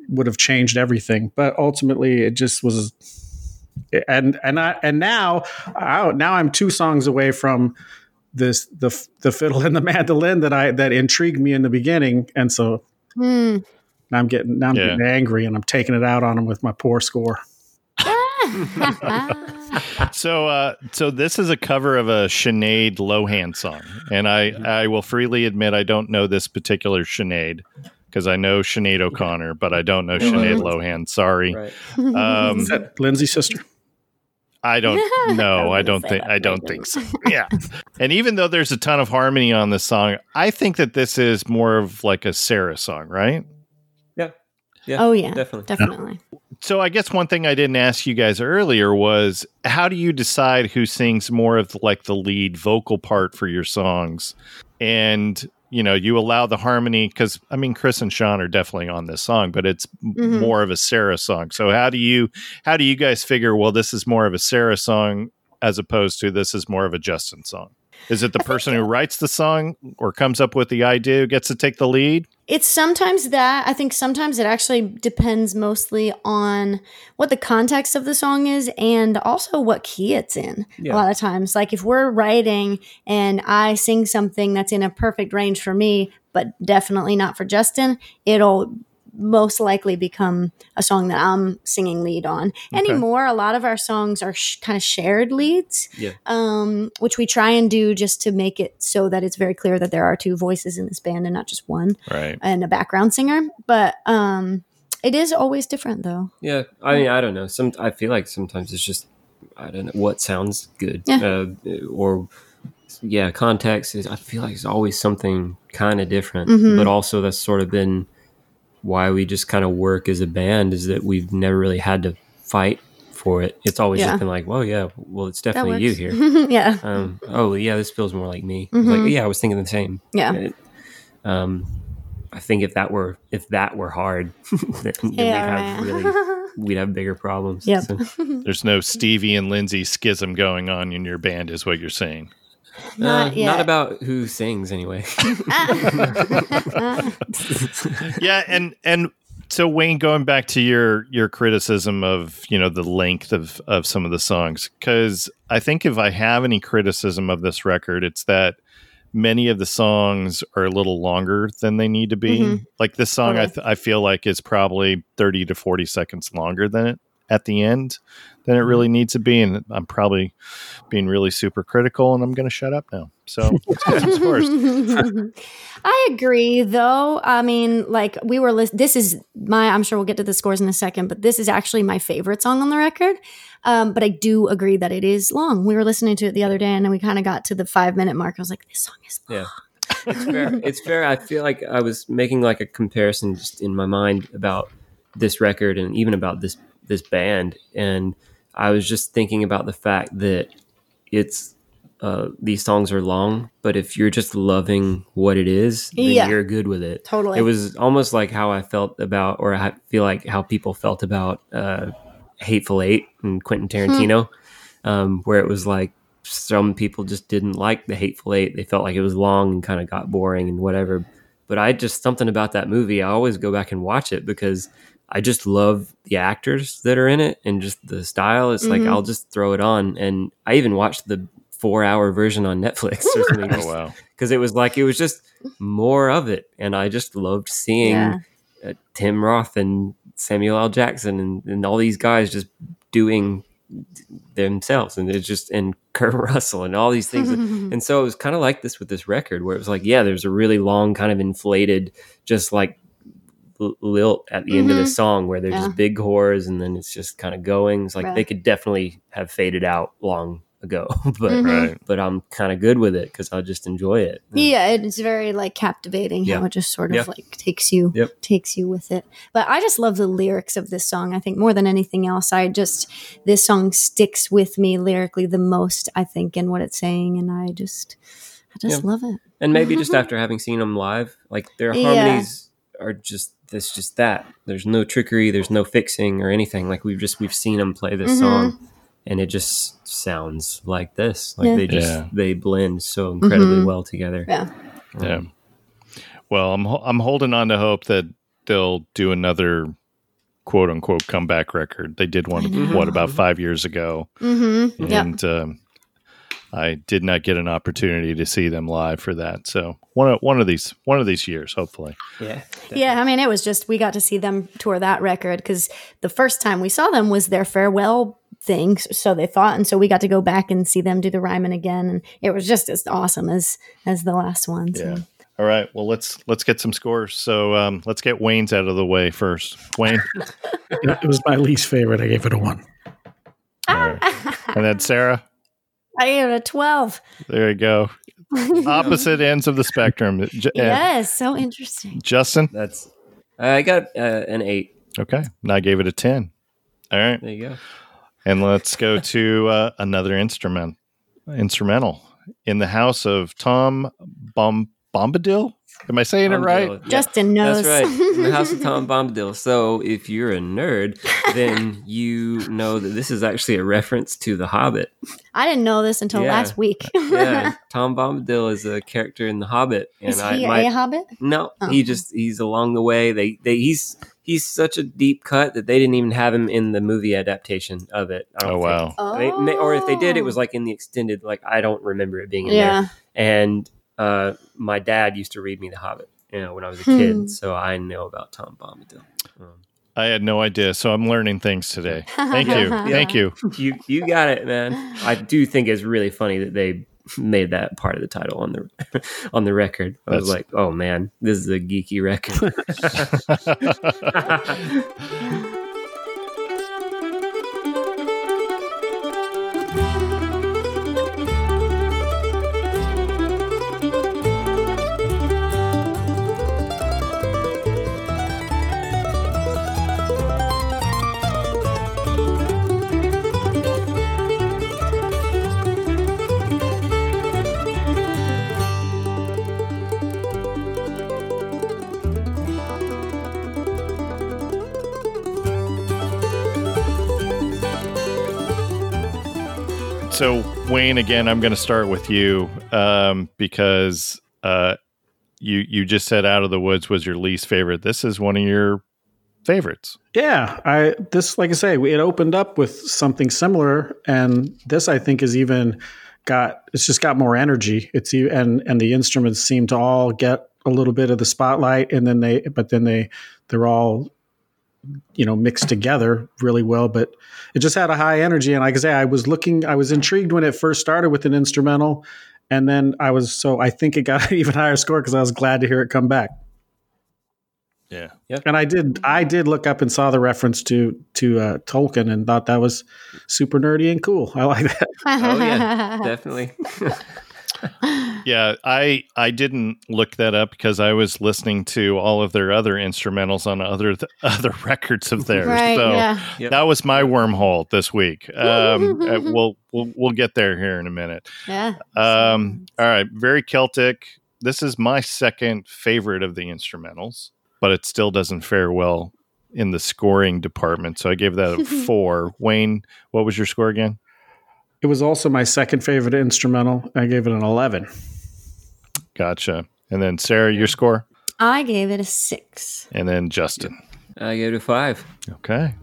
would have changed everything, but ultimately it just was. And and I and now I, now I'm two songs away from this the the fiddle and the mandolin that I that intrigued me in the beginning, and so Hmm. now I'm getting now I'm Yeah. getting angry and I'm taking it out on him with my poor score. So, uh, so this is a cover of a Sinead Lohan song, and I, I will freely admit I don't know this particular Sinead because I know Sinead O'Connor, but I don't know Sinead Lohan. Sorry, Right. um, Is that Lindsay's sister? I don't know. I I don't think. I don't think so. Yeah, and even though there's a ton of harmony on this song, I think that this is more of like a Sarah song, right? Yeah. Yeah. oh, yeah. Definitely. Definitely. So I guess one thing I didn't ask you guys earlier was how do you decide who sings more of like the lead vocal part for your songs? And you know, you allow the harmony because I mean Chris and Sean are definitely on this song, but it's m- Mhm. more of a Sarah song. So how do you how do you guys figure well this is more of a Sarah song as opposed to this is more of a Justin song? Is it the person who writes the song or comes up with the idea who gets to take the lead? It's sometimes that. I think sometimes it actually depends mostly on what the context of the song is and also what key it's in. Yeah. A lot of times, like if we're writing and I sing something that's in a perfect range for me, but definitely not for Justin, it'll most likely become a song that I'm singing lead on. Anymore, a lot of our songs are sh- kind of shared leads, Yeah. um, which we try and do just to make it so that it's very clear that there are two voices in this band and not just one Right. and a background singer. But um, it is always different, though. Yeah, I mean, I don't know. Some I feel like sometimes it's just I don't know what sounds good, Yeah. uh, or yeah, context is. I feel like it's always something kind of different, Mhm. but also that's sort of been why we just kind of work as a band is that we've never really had to fight for it. It's always Yeah. just been like, well, yeah, well, it's definitely you here. yeah, Um, oh yeah, this feels more like me. It's Like yeah, I was thinking the same. yeah, It- um, I think if that were if that were hard, then, then we'd yeah. have really we'd have bigger problems. Yep. So, There's no Stevie and Lindsay schism going on in your band, is what you're saying. Not uh, yet. not about who sings anyway. yeah, and and so Wayne, going back to your your criticism of you know the length of of some of the songs, because I think if I have any criticism of this record, it's that many of the songs are a little longer than they need to be. Mhm. Like this song, I th- I feel like is probably thirty to forty seconds longer than it at the end. Than it really needs to be. And I'm probably being really super critical, and I'm going to shut up now. So let's get. I agree, though. I mean, like we were. List- this is my. I'm sure we'll get to the scores in a second, but this is actually my favorite song on the record. Um, but I do agree that it is long. We were listening to it the other day, and then we kind of got to the five minute mark. I was like, "This song is long." Yeah. It's fair. it's fair. I feel like I was making like a comparison just in my mind about this record and even about this this band, and I was just thinking about the fact that it's uh, these songs are long, but if you're just loving what it is, then Yeah. you're good with it. Totally. It was almost like how I felt about, or I feel like how people felt about uh, Hateful Eight and Quentin Tarantino, um, where it was like some people just didn't like the Hateful Eight. They felt like it was long and kind of got boring and whatever. But I just something about that movie. I always go back and watch it because I just love the actors that are in it and just the style. It's like Mhm. I'll just throw it on, and I even watched the four-hour version on Netflix or something Oh wow! because it was like it was just more of it, and I just loved seeing Yeah. uh, Tim Roth and Samuel L. Jackson and, and all these guys just doing themselves, and it's just and Kurt Russell and all these things. and so it was kind of like this with this record, where it was like, yeah, there's a really long, kind of inflated, just like l- lilt at the end of the Mhm. song, where there's Yeah. just big whores, and then it's just kind of going. It's like Right. they could definitely have faded out long ago, but Mhm. Right. but I'm kind of good with it because I just enjoy it. Yeah, it's very like captivating how it just sort of Yeah. like takes you Yep. takes you with it. But I just love the lyrics of this song. I think more than anything else, I just this song sticks with me lyrically the most, I think, in what it's saying and I just I just Yeah. love it. and maybe just after having seen them live, like their Yeah. harmonies are just this, just that. There's no trickery, there's no fixing or anything. Like we've just we've seen them play this Mhm. song, and it just sounds like this. Like Yeah. they just Yeah. they blend so incredibly Mhm. well together. Yeah. Yeah. Well, I'm I'm holding on to hope that they'll do another quote unquote comeback record. They did one what about five years ago, Mm-hmm. Yeah. and um, I did not get an opportunity to see them live for that. So one of one of these one of these years, hopefully. Yeah, Yeah, I mean, it was just we got to see them tour that record because the first time we saw them was their farewell thing, so they thought, and so we got to go back and see them do the Ryman again, and it was just as awesome as as the last one. So. Yeah. All right. Well, let's let's get some scores. So um, let's get Wayne's out of the way first. Wayne, It was my least favorite. I gave it a one. All right. and then Sarah. I gave it a twelve. There you go. Opposite ends of the spectrum. J- uh, yes, so interesting. Justin. that's I got uh, an eight. Okay. And I gave it a ten. All right. There you go. And let's go to uh, another instrument, instrumental in the house of Tom Bom- Bombadil. Am I saying it right? Bombadil. Yeah. Justin knows. That's right. In the House of Tom Bombadil. So if you're a nerd, then you know that this is actually a reference to The Hobbit. I didn't know this until Yeah. last week. Yeah, Tom Bombadil is a character in The Hobbit, and Is I he a hobbit? no, Oh. he just he's along the way. They they he's he's such a deep cut that they didn't even have him in the movie adaptation of it. I don't Oh, think. wow. Oh. They, may, or if they did, it Oh. was like in the extended. Like I don't remember it being in there. Yeah. And uh, my dad used to read me The Hobbit, you know, when I was a Hmm. kid, so I know about Tom Bombadil. Um, I had no idea. So I'm learning things today. Thank you. Yeah. Thank you. you you got it, man. I do think it's really funny that they made that part of the title on the on the record. I was like, oh man, this is a geeky record. So Wayne, again, I'm going to start with you um, because uh, you you just said "Out of the Woods" was your least favorite. This is one of your favorites. Yeah, I this like I say, it opened up with something similar, and this I think is even got it's just got more energy. It's and and the instruments seem to all get a little bit of the spotlight, and then they but then they they're all you know mixed together really well. But it just had a high energy, and like I say, I was looking, I was intrigued when it first started with an instrumental, and then I was so I think it got an even higher score because I was glad to hear it come back. Yeah. And I did I did look up and saw the reference to to uh, Tolkien and thought that was super nerdy and cool. I like that. Oh yeah, definitely. Yeah, I I didn't look that up because I was listening to all of their other instrumentals on other other records of theirs. right. so Yeah. Yep. that was my wormhole this week. Um, uh, we'll we'll we'll get there here in a minute. Yeah. Um, all right, very Celtic. This is my second favorite of the instrumentals, but it still doesn't fare well in the scoring department. So I gave that a four. Wayne, what was your score again? It was also my second favorite instrumental. I gave it an 11. Gotcha. And then Sarah, your score, I gave it a six. and then Justin. I gave it a five. Okay.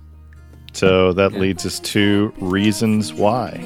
So that leads us to reasons why.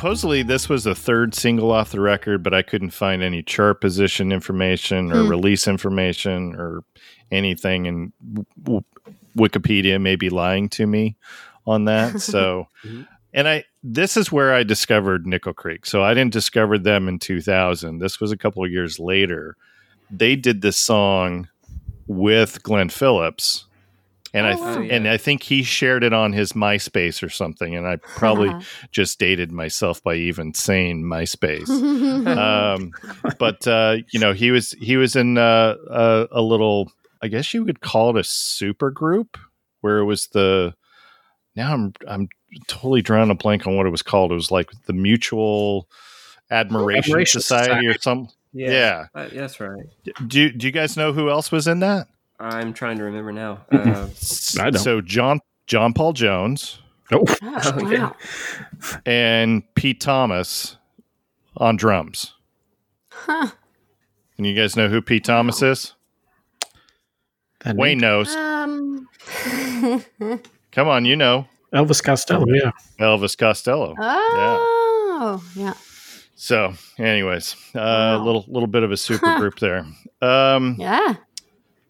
Supposedly this was the third single off the record, but I couldn't find any chart position information or Hmm. release information or anything. And w- Wikipedia may be lying to me on that. So, Mhm. and I this is where I discovered Nickel Creek. So I didn't discover them in 2000. This was a couple of years later. They did this song with Glen Phillips. And I Oh, th- wow. and I think he shared it on his MySpace or something, and I probably just dated myself by even saying MySpace. um, but uh, you know, he was he was in uh, a, a little, I guess you would call it a super group, where it was the. Now I'm I'm totally drawing a blank on what it was called. It was like the Mutual Admiration, Admiration Society, or Society. something. Yeah. Uh, that's right. Do Do you guys know who else was in that? I'm trying to remember now. Uh, I don't. So John John Paul Jones Oh, Oh, yeah. wow. and Pete Thomas on drums. Huh. And you guys know who Pete Thomas is? that Wayne name- knows. Um. Come on, you know Elvis Costello. Yeah. Elvis Costello. oh. Yeah. So, anyways, a uh, Wow. little little bit of a super group there. Um, Yeah.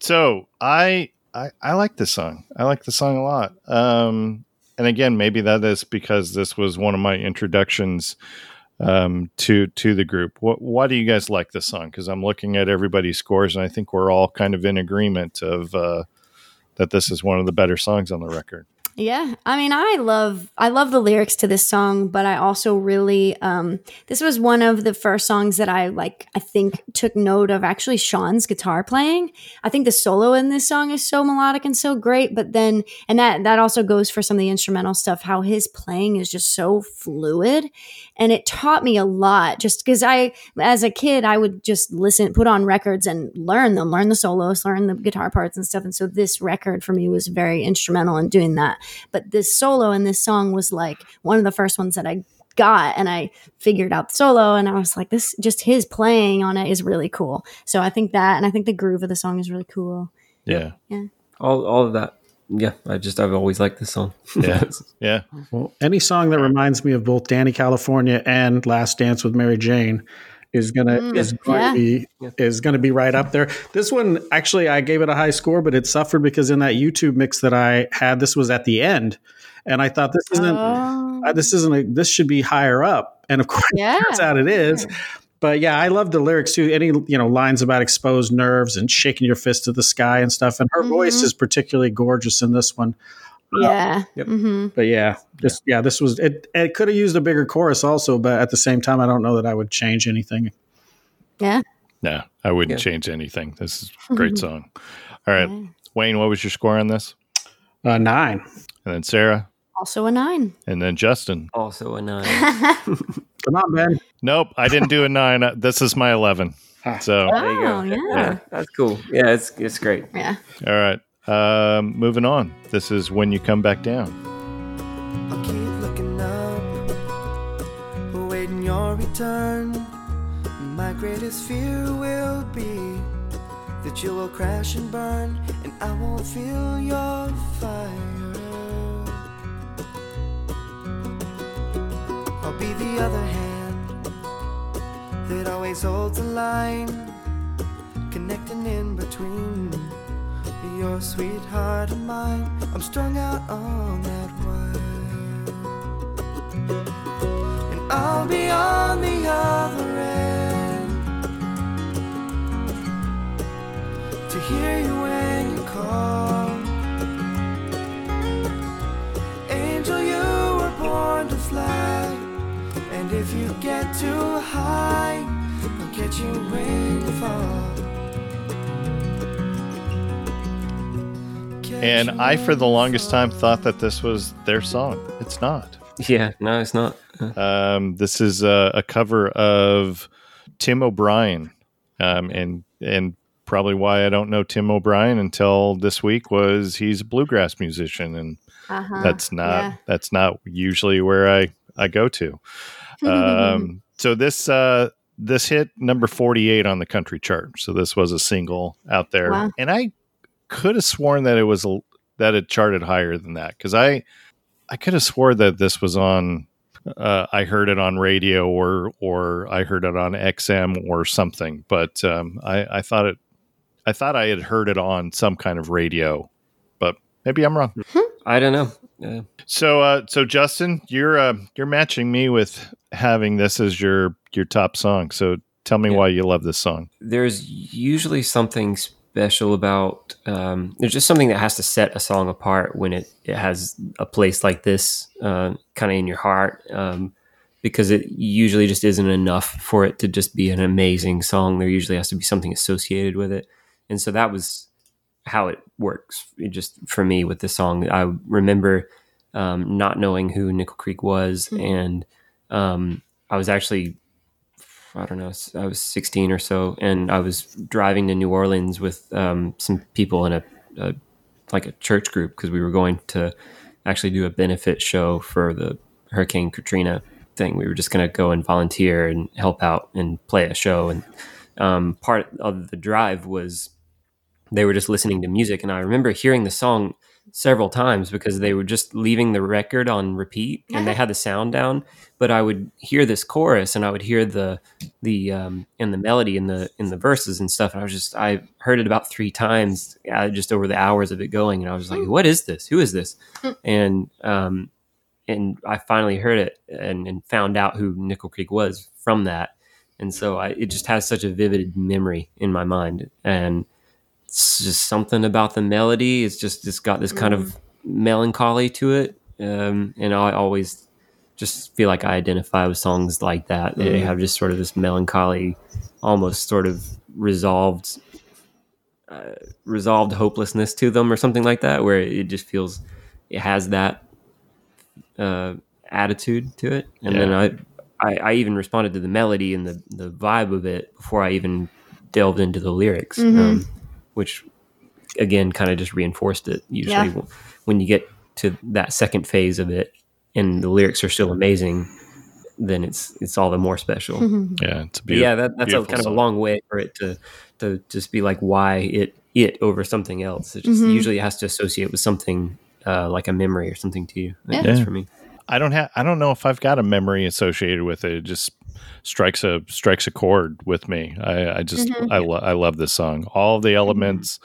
So I, I I like this song. I like the song a lot. Um, and again, maybe that is because this was one of my introductions um, to to the group. What, why do you guys like this song? Because I'm looking at everybody's scores, and I think we're all kind of in agreement of uh, that this is one of the better songs on the record. Yeah, I mean, I love I love the lyrics to this song, but I also really um, this was one of the first songs that I like. I think took note of actually Sean's guitar playing. I think the solo in this song is so melodic and so great, but then and that that also goes for some of the instrumental stuff. How his playing is just so fluid, and it taught me a lot. Just because I, as a kid, I would just listen, put on records and learn them, learn the solos, learn the guitar parts and stuff. And so this record for me was very instrumental in doing that. But this solo in this song was like one of the first ones that I got and I figured out the solo and I was like, this just his playing on it is really cool. So I think that and I think the groove of the song is really cool. Yeah. Yeah, all, all of that. Yeah, I just I've always liked this song. Yeah. yeah. Well, any song that reminds me of both Dani California and Last Dance with Mary Jane is gonna Mm, is going yeah. to be is gonna be right up there. This one actually I gave it a high score, but it suffered because in that YouTube mix that I had, this was at the end, and I thought this isn't Oh. uh, this isn't a, this should be higher up, and of course yeah. turns out it is. But yeah, I love the lyrics too. Any you know lines about exposed nerves and shaking your fist to the sky and stuff. And her voice Mhm. is particularly gorgeous in this one. Yeah. Yep. hmm But yeah, just yeah, this was it. It could have used a bigger chorus also, but at the same time, I don't know that I would change anything. Yeah. No, I wouldn't Yeah. change anything. This is a great song. All right, Wayne, what was your score on this? Uh, nine. And then Sarah, Also a nine. and then Justin. Also a nine. Come on, Ben. Nope, I didn't do a nine. Uh, This is my eleven. Ah. So, all There you go. Oh, yeah. yeah, that's cool. Yeah, it's it's great. Yeah. right, um, moving on. This is when you come back down. I'll keep looking up, your return. My greatest fear will be that you will crash and burn, and I won't feel your fire. I'll be the other hand that always holds line, connecting in between your sweetheart and mine. I'm strung out on that wire. And I'll be on the other end to hear you when you call. Angel, you were born to fly. And if you get too high, I'll get you when you fall. And I, for the longest time, thought that this was their song. It's not. Yeah, no, it's not. Um, this is a, a cover of Tim O'Brien, um, and and probably why I don't know Tim O'Brien until this week was he's a bluegrass musician, and Uh-huh. that's not yeah. that's not usually where I I go to. Um, so this uh, this hit number forty eight on the country chart. So this was a single out there, Wow. and I could have sworn that it was a, that it charted higher than that because I I could have swore that this was on. Uh, I heard it on radio or or I heard it on XM or something, but um, I, I thought it. I thought I had heard it on some kind of radio, but maybe I'm wrong. I don't know. Uh, So, uh, so Justin, you're uh, you're matching me with having this as your your top song. So, tell me Yeah. why you love this song. there's usually something special about um, there's just something that has to set a song apart when it, it has a place like this uh, kind of in your heart um, because it usually just isn't enough for it to just be an amazing song. There usually has to be something associated with it. And so that was how it works it just for me with the song. I remember um, not knowing who nickel creek was and um, i was actually I don't know, I was 16 or so, and I was driving to New Orleans with um, some people in a, a like a church group because we were going to actually do a benefit show for the Hurricane Katrina thing. We were just going to go and volunteer and help out and play a show. And um, part of the drive was they were just listening to music, and I remember hearing the song several times because they were just leaving the record on repeat and they had the sound down. But i would hear this chorus and i would hear the the um and the melody in the in the verses and stuff. And i was just i heard it about three times uh, just over the hours of it going. And i was like what is this? Who is this? And um and i finally heard it and, and found out who nickel creek was from that. And so I, it just has such a vivid memory in my mind. And it's just something about the melody. It's just it's got this kind of melancholy to it, um, and I always just feel like I identify with songs like that. They have just sort of this melancholy, almost sort of resolved, uh, resolved hopelessness to them, or something like that, where it just feels it has that uh, attitude to it. And then I, I, I even responded to the melody and the the vibe of it before I even delved into the lyrics, um, which again kind of just reinforced it. Usually, Yeah. when you get to that second phase of it, and the lyrics are still amazing, then it's it's all the more special. Yeah, it's a But beautiful. yeah, that, that's a beautiful kind of a long way for it to to just be like why it it over something else. It just usually has to associate with something uh, like a memory or something to you. I think Yeah. That's for me. I don't have. I don't know if I've got a memory associated with it. It just strikes a strikes a chord with me. I, I just I, lo- I love this song. All the elements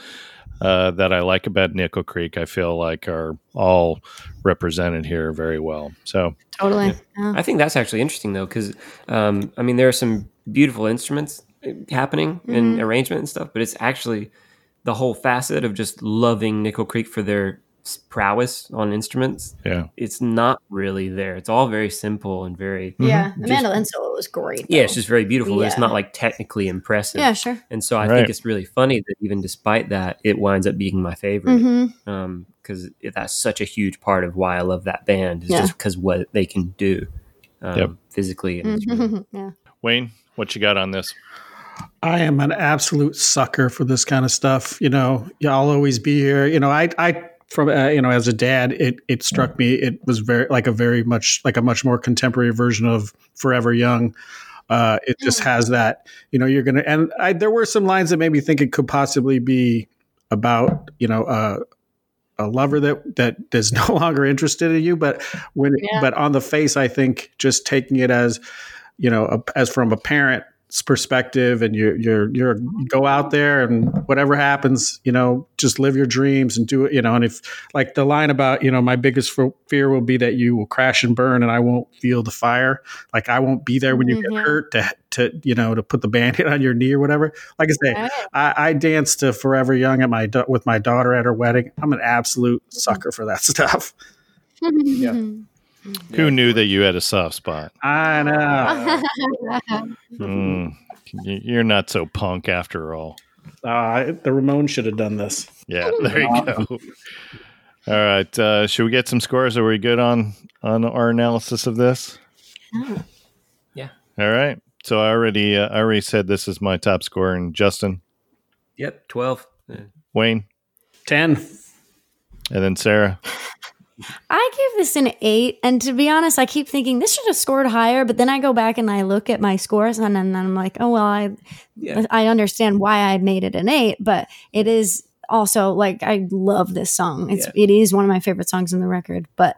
uh, that I like about Nickel Creek, I feel like are all represented here very well. So Totally. Yeah. I think that's actually interesting though, because um, I mean there are some beautiful instruments uh, happening in arrangement and stuff, but it's actually the whole facet of just loving Nickel Creek for their s- prowess on instruments, Yeah. it's not really there. It's all very simple and very Yeah, the Just- mandolin solo was great. yeah, it's just very beautiful. It's not like technically impressive. yeah, sure. And so I Right. think it's really funny that even despite that, it winds up being my favorite hmm because that's such a huge part of why I love that band is Yeah. just because what they can do um, Yep. physically. And it's really- yeah. Wayne, what you got on this? I am an absolute sucker for this kind of stuff. You know, yeah, I'll always be here. You know, I, I, from uh, you know, as a dad, it it struck me. It was very like a very much like a much more contemporary version of Forever Young. Uh, it just has that. You know, you're gonna and I, there were some lines that made me think it could possibly be about you know uh, a lover that that is no longer interested in you. But when Yeah. but on the face, I think just taking it as you know a, as from a parent's perspective, and you're you're you're go out there and whatever happens, you know, just live your dreams and do it. You know, and if like the line about you know my biggest fear will be that you will crash and burn, and I won't feel the fire. Like I won't be there when you Mhm, get hurt to to you know to put the band-aid on your knee or whatever. Like I say, Right. I, I danced to Forever Young at my with my daughter at her wedding. I'm an absolute sucker for that stuff. Who knew that you had a soft spot? I know. Mm, you're not so punk after all. Uh, the Ramones should have done this. Yeah, there you go. All right, uh, should we get some scores? Are we good on on our analysis of this? Yeah. All right. So I already uh, I already said this is my top score, and Justin, Yep, twelve. Wayne, Ten. and then Sarah. I give this an eight, and to be honest, I keep thinking this should have scored higher. But then I go back and I look at my scores, and then I'm like, oh well, I Yeah. I understand why I made it an eight, but it is also like I love this song. It's it is one of my favorite songs in the record, but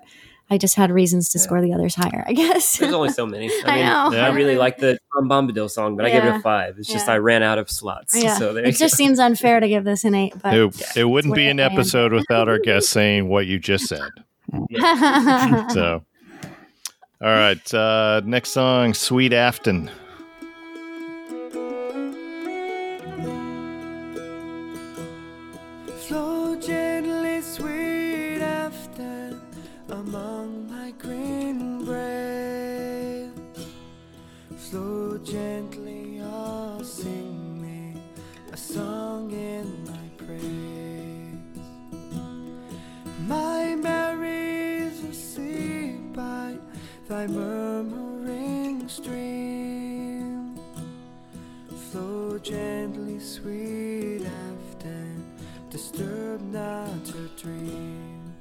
I just had reasons to score the others higher. I guess. There's only so many. I I mean, know. I really like the Tom Bombadil song, but I gave it a five. It's just I ran out of slots. yeah, So there it just go. seems unfair to give this an eight, but It, it wouldn't be an episode without our guest saying what you just said. So, all right. Uh, next song, Sweet Afton. Thy murmuring stream. Flow gently, sweet Afton, disturb not her dream.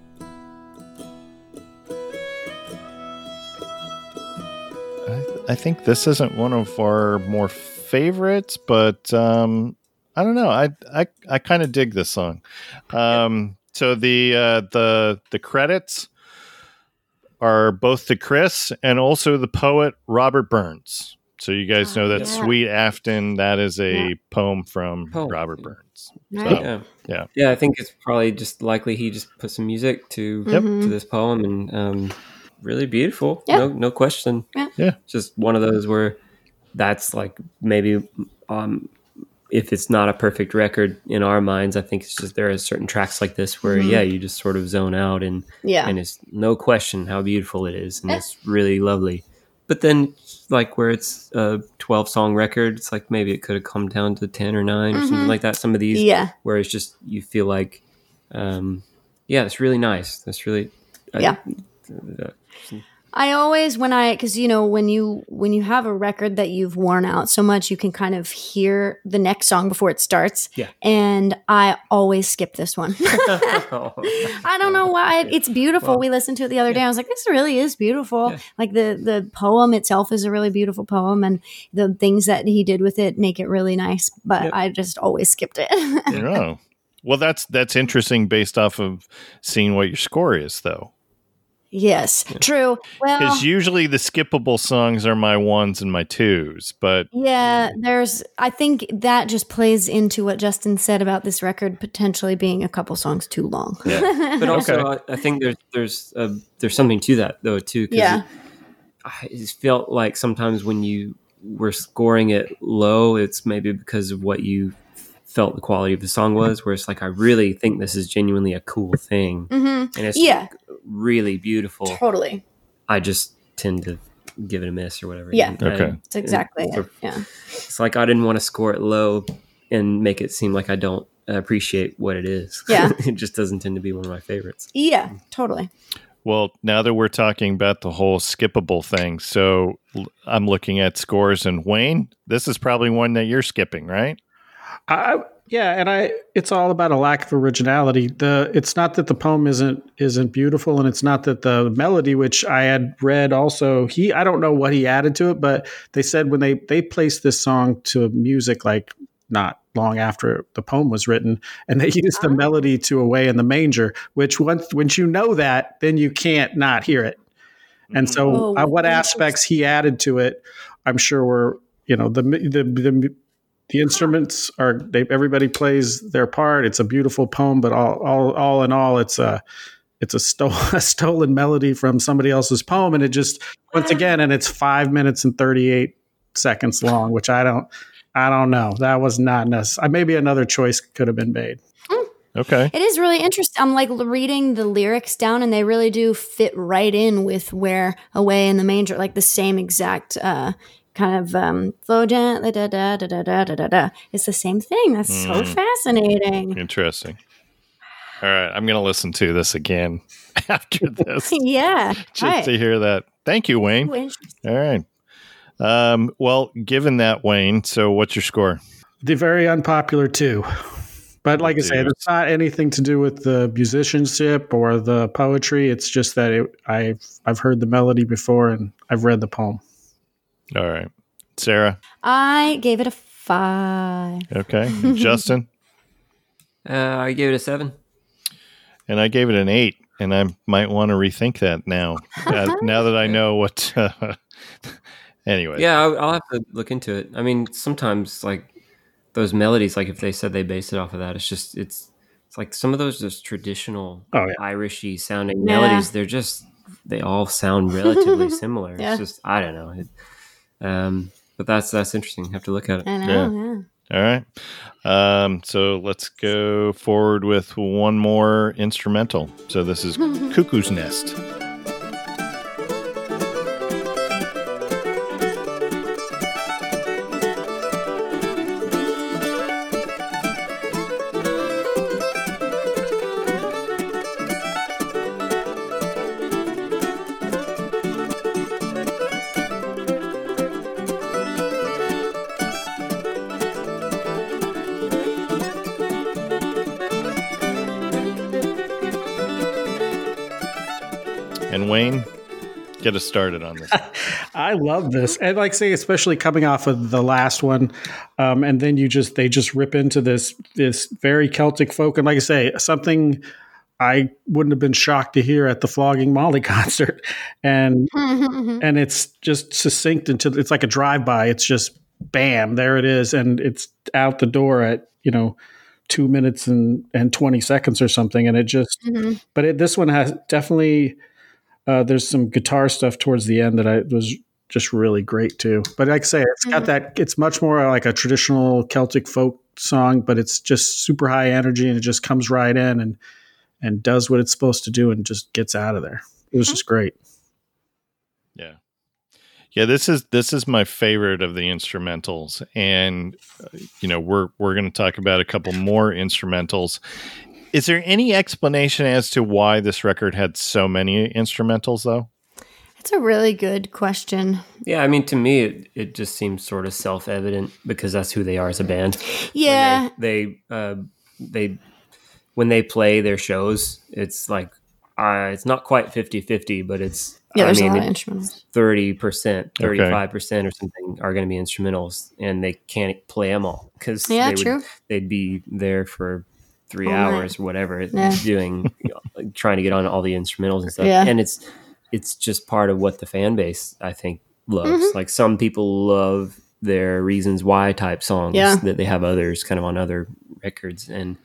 I, I think this isn't one of our more favorites, but um, I don't know. I I, I kind of dig this song. Um, so the uh, the the credits are both to Chris and also the poet Robert Burns. So you guys know that yeah. Sweet Afton. That is a Yeah. poem from Poem. Robert Burns. Right. So, yeah. yeah. Yeah, I think it's probably just likely he just put some music to Yep. to this poem and um, really beautiful. Yeah. No no question. Yeah. Yeah. Just one of those where that's like maybe um if it's not a perfect record in our minds, I think it's just there are certain tracks like this where Mhm. yeah, you just sort of zone out and yeah, and it's no question how beautiful it is and it's really lovely. But then like where it's a 12 song record, it's like maybe it could have come down to 10 or 9 or something Mhm. like that. Some of these yeah, where it's just you feel like um yeah it's really nice that's really I- Yeah. uh, I always when I because you know when you when you have a record that you've worn out so much you can kind of hear the next song before it starts. Yeah. and I always skip this one. I don't know why. Oh, it's beautiful. Well, we listened to it the other day. I was like, this really is beautiful. Yeah. Like the the poem itself is a really beautiful poem, and the things that he did with it make it really nice. But Yep. I just always skipped it. Oh. Well, that's that's interesting based off of seeing what your score is, though. Yes, true. Well, Because usually the skippable songs are my ones and my twos, but Yeah, there's. I think that just plays into what Justin said about this record potentially being a couple songs too long. Yeah. but also Okay. I, I think there's there's uh, there's something to that though too 'cause Yeah. it, I felt like sometimes when you were scoring it low it's maybe because of what you felt the quality of the song was. Where it's like I really think this is genuinely a cool thing, hmm and it's Yeah. Really beautiful. Totally. I just tend to give it a miss or whatever. Yeah. And I- Okay. That's exactly So- it. Yeah. it's like I didn't want to score it low and make it seem like I don't appreciate what it is. Yeah. it just doesn't tend to be one of my favorites. Yeah. Totally. Well, now that we're talking about the whole skippable thing, so I'm looking at scores and Wayne, this is probably one that you're skipping, right? I, yeah, and I it's all about a lack of originality. The it's not that the poem isn't isn't beautiful, and it's not that the melody, which I had read also, he I don't know what he added to it, but they said when they they placed this song to music like not long after the poem was written, and they used the melody to "Away in the Manger," which once once you know that, then you can't not hear it. And so, Oh, uh, what aspects he added to it, I'm sure were you know the the the, the instruments are they everybody plays their part. It's a beautiful poem, but all all all in all, it's a it's a, sto- a stolen melody from somebody else's poem, and it just once again, and it's five minutes and thirty eight seconds long, which I don't I don't know. That was not necessary. Maybe another choice could have been made. Okay. It is really interesting. I'm like reading the lyrics down, and they really do fit right in with where "Away in the Manger," like the same exact uh, kind of um, flow gently. Da, da, da, da, da, da, da, da. It's the same thing. That's so Mm. fascinating. Interesting. All right. I'm going to listen to this again after this yeah. just Right. to hear that. Thank you, Wayne. Ooh. All right. Um, well, given that, Wayne, so what's your score? The very unpopular too. But like I say, Dude. it's not anything to do with the musicianship or the poetry. It's just that it, I've I've heard the melody before and I've read the poem. All right. Sarah. I gave it a five. Okay. Justin. Uh, I gave it a seven. And I gave it an eight. And I might want to rethink that now. uh, now that I know what. Uh, anyway. Yeah, I'll, I'll have to look into it. I mean, sometimes like those melodies, like if they said they based it off of that, it's just it's it's like some of those just traditional Oh, yeah. Irishy sounding Yeah. melodies. They're just they all sound relatively similar. Yeah. It's just I don't know. It, um, but that's that's interesting. have to look at it. I know. Yeah. All right. Um, so let's go forward with one more instrumental. So this is Cuckoo's Nest. Started on this. I love this, and like say, especially coming off of the last one, um, and then you just they just rip into this this very Celtic folk, and like I say, something I wouldn't have been shocked to hear at the Flogging Molly concert, and and it's just succinct into it's like a drive by. It's just bam, there it is, and it's out the door at you know two minutes and and twenty seconds or something, and it just Mhm. but it, this one has definitely uh, there's some guitar stuff towards the end that I was just really great too. But like I say, it's got that. It's much more like a traditional Celtic folk song, but it's just super high energy and it just comes right in and and does what it's supposed to do and just gets out of there. It was just great. Yeah. Yeah, this is this is my favorite of the instrumentals and uh, you know, we're we're going to talk about a couple more instrumentals. Is there any explanation as to why this record had so many instrumentals though? That's a really good question. Yeah, I mean, to me, it, it just seems sort of self evident because that's who they are as a band. When Yeah. they they, uh, they when they play their shows, it's like uh, it's not quite 50-50, but it's Yeah, I there's mean, a lot of it- instruments. thirty percent, thirty five percent, or something are going to be instrumentals, and they can't play them all because Yeah, they would, true. They'd be there for three hours or whatever, Yeah. doing you know, like, trying to get on all the instrumentals and stuff. Yeah. And it's it's just part of what the fan base I think loves. Mm-hmm. Like some people love their reasons why type songs Yeah. that they have others kind of on other records, and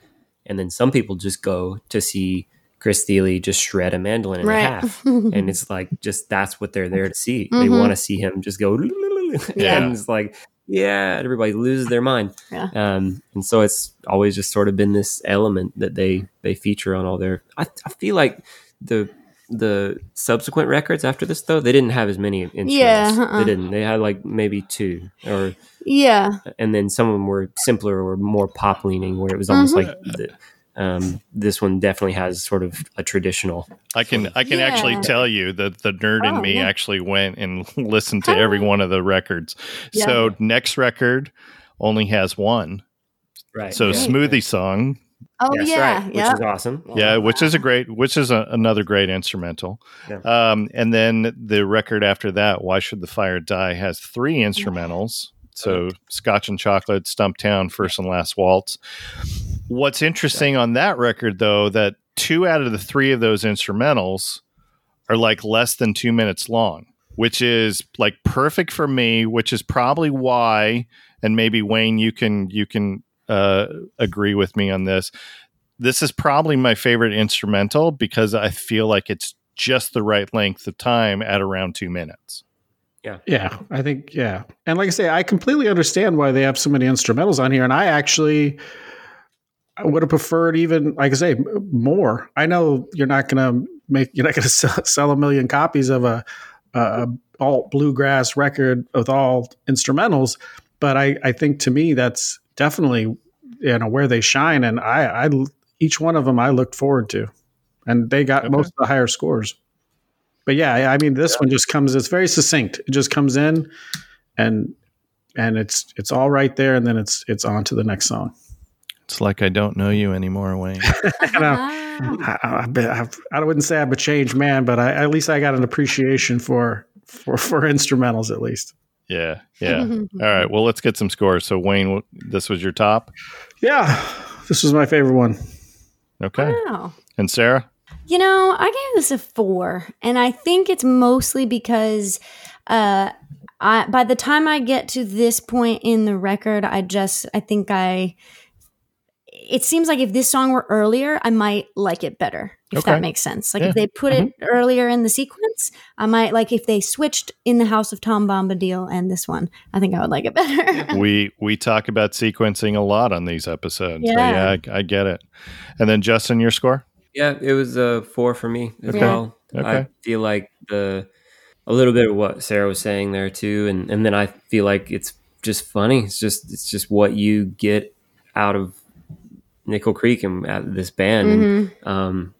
and then some people just go to see. Chris Thile just shred a mandolin in Right. half, and it's like just that's what they're there to see. They Mhm. want to see him just go, and it's like yeah, everybody loses their mind. Yeah. Um, and so it's always just sort of been this element that they they feature on all their. I, I feel like the the subsequent records after this though they didn't have as many instruments. Yeah, uh-uh. They didn't. They had like maybe two or Yeah. and then some of them were simpler or more pop leaning where it was almost Mhm. like the, um, this one definitely has sort of a traditional I can I can actually tell you that the nerd in Oh, me yeah. actually went and listened to every one of the records. Yeah. So next record only has one. right So yeah. smoothie song, Oh That's yeah. right, yeah. which is awesome yeah, which is a great, which is a, another great instrumental. Yeah. Um, and then the record after that, "Why Should the Fire Die," has three instrumentals. So Scotch and Chocolate, Stumptown, First and Last Waltz. What's interesting on that record, though, that two out of the three of those instrumentals are like less than two minutes long, which is like perfect for me. Which is probably why, and maybe Wayne, you can you can uh, agree with me on this. This is probably my favorite instrumental because I feel like it's just the right length of time at around two minutes. Yeah. Yeah, I think yeah, and like I say, I completely understand why they have so many instrumentals on here, and I actually I would have preferred even like I say more. I know you're not going to make you're not going to sell, sell a million copies of a, a alt bluegrass record with all instrumentals, but I I think to me that's definitely you know where they shine, and I I each one of them I looked forward to, and they got Okay. most of the higher scores. But yeah, I- I mean, this one just comes. It's very succinct. It just comes in, and and it's it's all right there, and then it's it's on to the next song. It's like I don't know you anymore, Wayne. I, know, I, I, bet- I've- I wouldn't say I'm a changed man, but I, at least I got an appreciation for for for instrumentals. At least, yeah, yeah. All right. Well, let's get some scores. So, Wayne, this was your top. yeah, this was my favorite one. Okay. Wow. And Sarah? You know, I gave this a four, and I think it's mostly because uh, I by the time I get to this point in the record, I just I think I. It seems like if this song were earlier, I might like it better. If Okay. that makes sense. Like Yeah. if they put it mm-hmm. earlier in the sequence, I might like if they switched in the House of Tom Bombadil and this one, I think I would like it better. we we talk about sequencing a lot on these episodes. So, Yeah. yeah, I, I get it. And then Justin, your score? Yeah, it was a four for me as Okay. well. Okay. I feel like the a little bit of what Sarah was saying there too, and and then I feel like it's just funny. It's just it's just what you get out of Nickel Creek and of this band. And, um,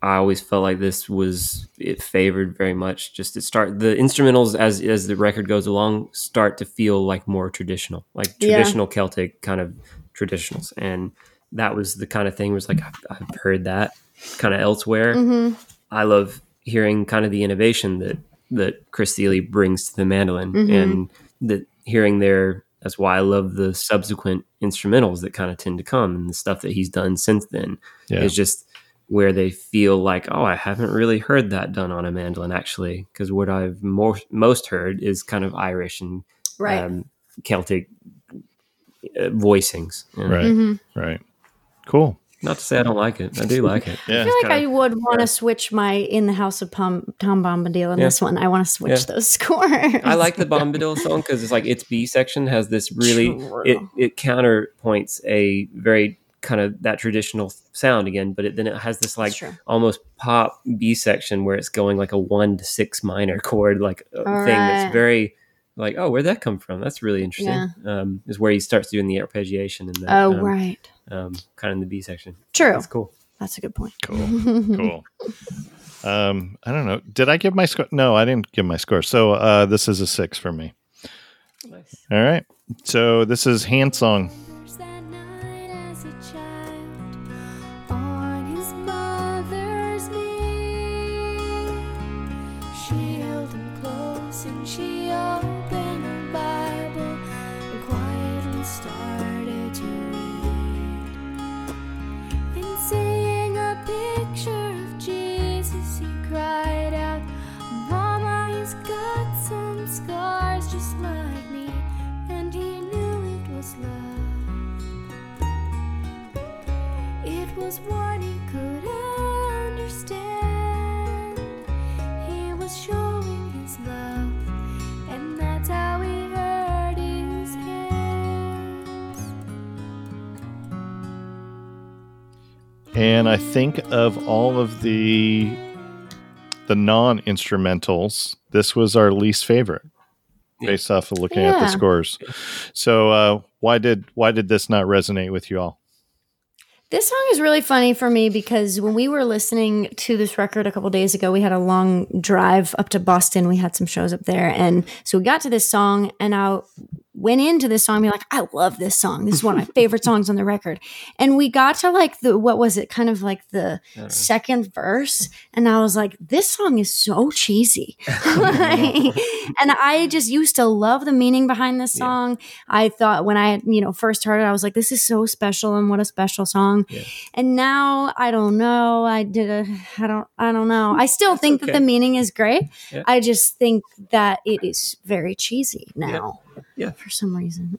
I always felt like this was it favored very much. Just to start the instrumentals as as the record goes along start to feel like more traditional, like Yeah. traditional Celtic kind of traditionals, and that was the kind of thing was like I've, I've heard that kind of elsewhere. hmm I love hearing kind of the innovation that that Chris Thile brings to the mandolin, Mhm. and that hearing their. That's why I love the subsequent instrumentals that kind of tend to come and the stuff that he's done since then Yeah. is just where they feel like, oh, I haven't really heard that done on a mandolin actually, because what I've more, most heard is kind of Irish and Right. um, Celtic uh, voicings. And Right. hmm Right. Cool. Not to say I don't like it, I do like it. Yeah. I feel like I kinda- would want to switch my in the House of Tom, Tom Bombadil in Yeah. this one. I want to switch Yeah. those scores. I like the Bombadil song because it's like its B section has this really True. it it counterpoints a very kind of that traditional sound again, but it, then it has this like almost pop B section where it's going like a one to six minor chord like uh, All thing right. that's very like oh where'd that come from? That's really interesting. Um, is where he starts doing the arpeggiation and the Oh, um, right. um, kind of in the B section. True. That's cool. That's a good point. Cool. cool. Um, I don't know. Did I give my score? No, I didn't give my score. So uh, this is a six for me. Nice. All right. So this is Hand Song. And I think of all of the the non instrumentals, this was our least favorite, based off of looking at the scores. So uh, why did why did this not resonate with you all? This song is really funny for me because when we were listening to this record a couple days ago, we had a long drive up to Boston. We had some shows up there. And so we got to this song and I went into this song being like, I love this song. This is one of my favorite songs on the record. And we got to like the, what was it? Kind of like the second verse. And I was like, this song is so cheesy. Like, and I just used to love the meaning behind this Yeah. song. I thought when I, you know, first heard it, I was like, this is so special and what a special song. Yeah. And now I don't know. I did a, I don't, I don't know. I still think that the meaning is great. Yeah. I just think that it is very cheesy now. Yeah. For some reason.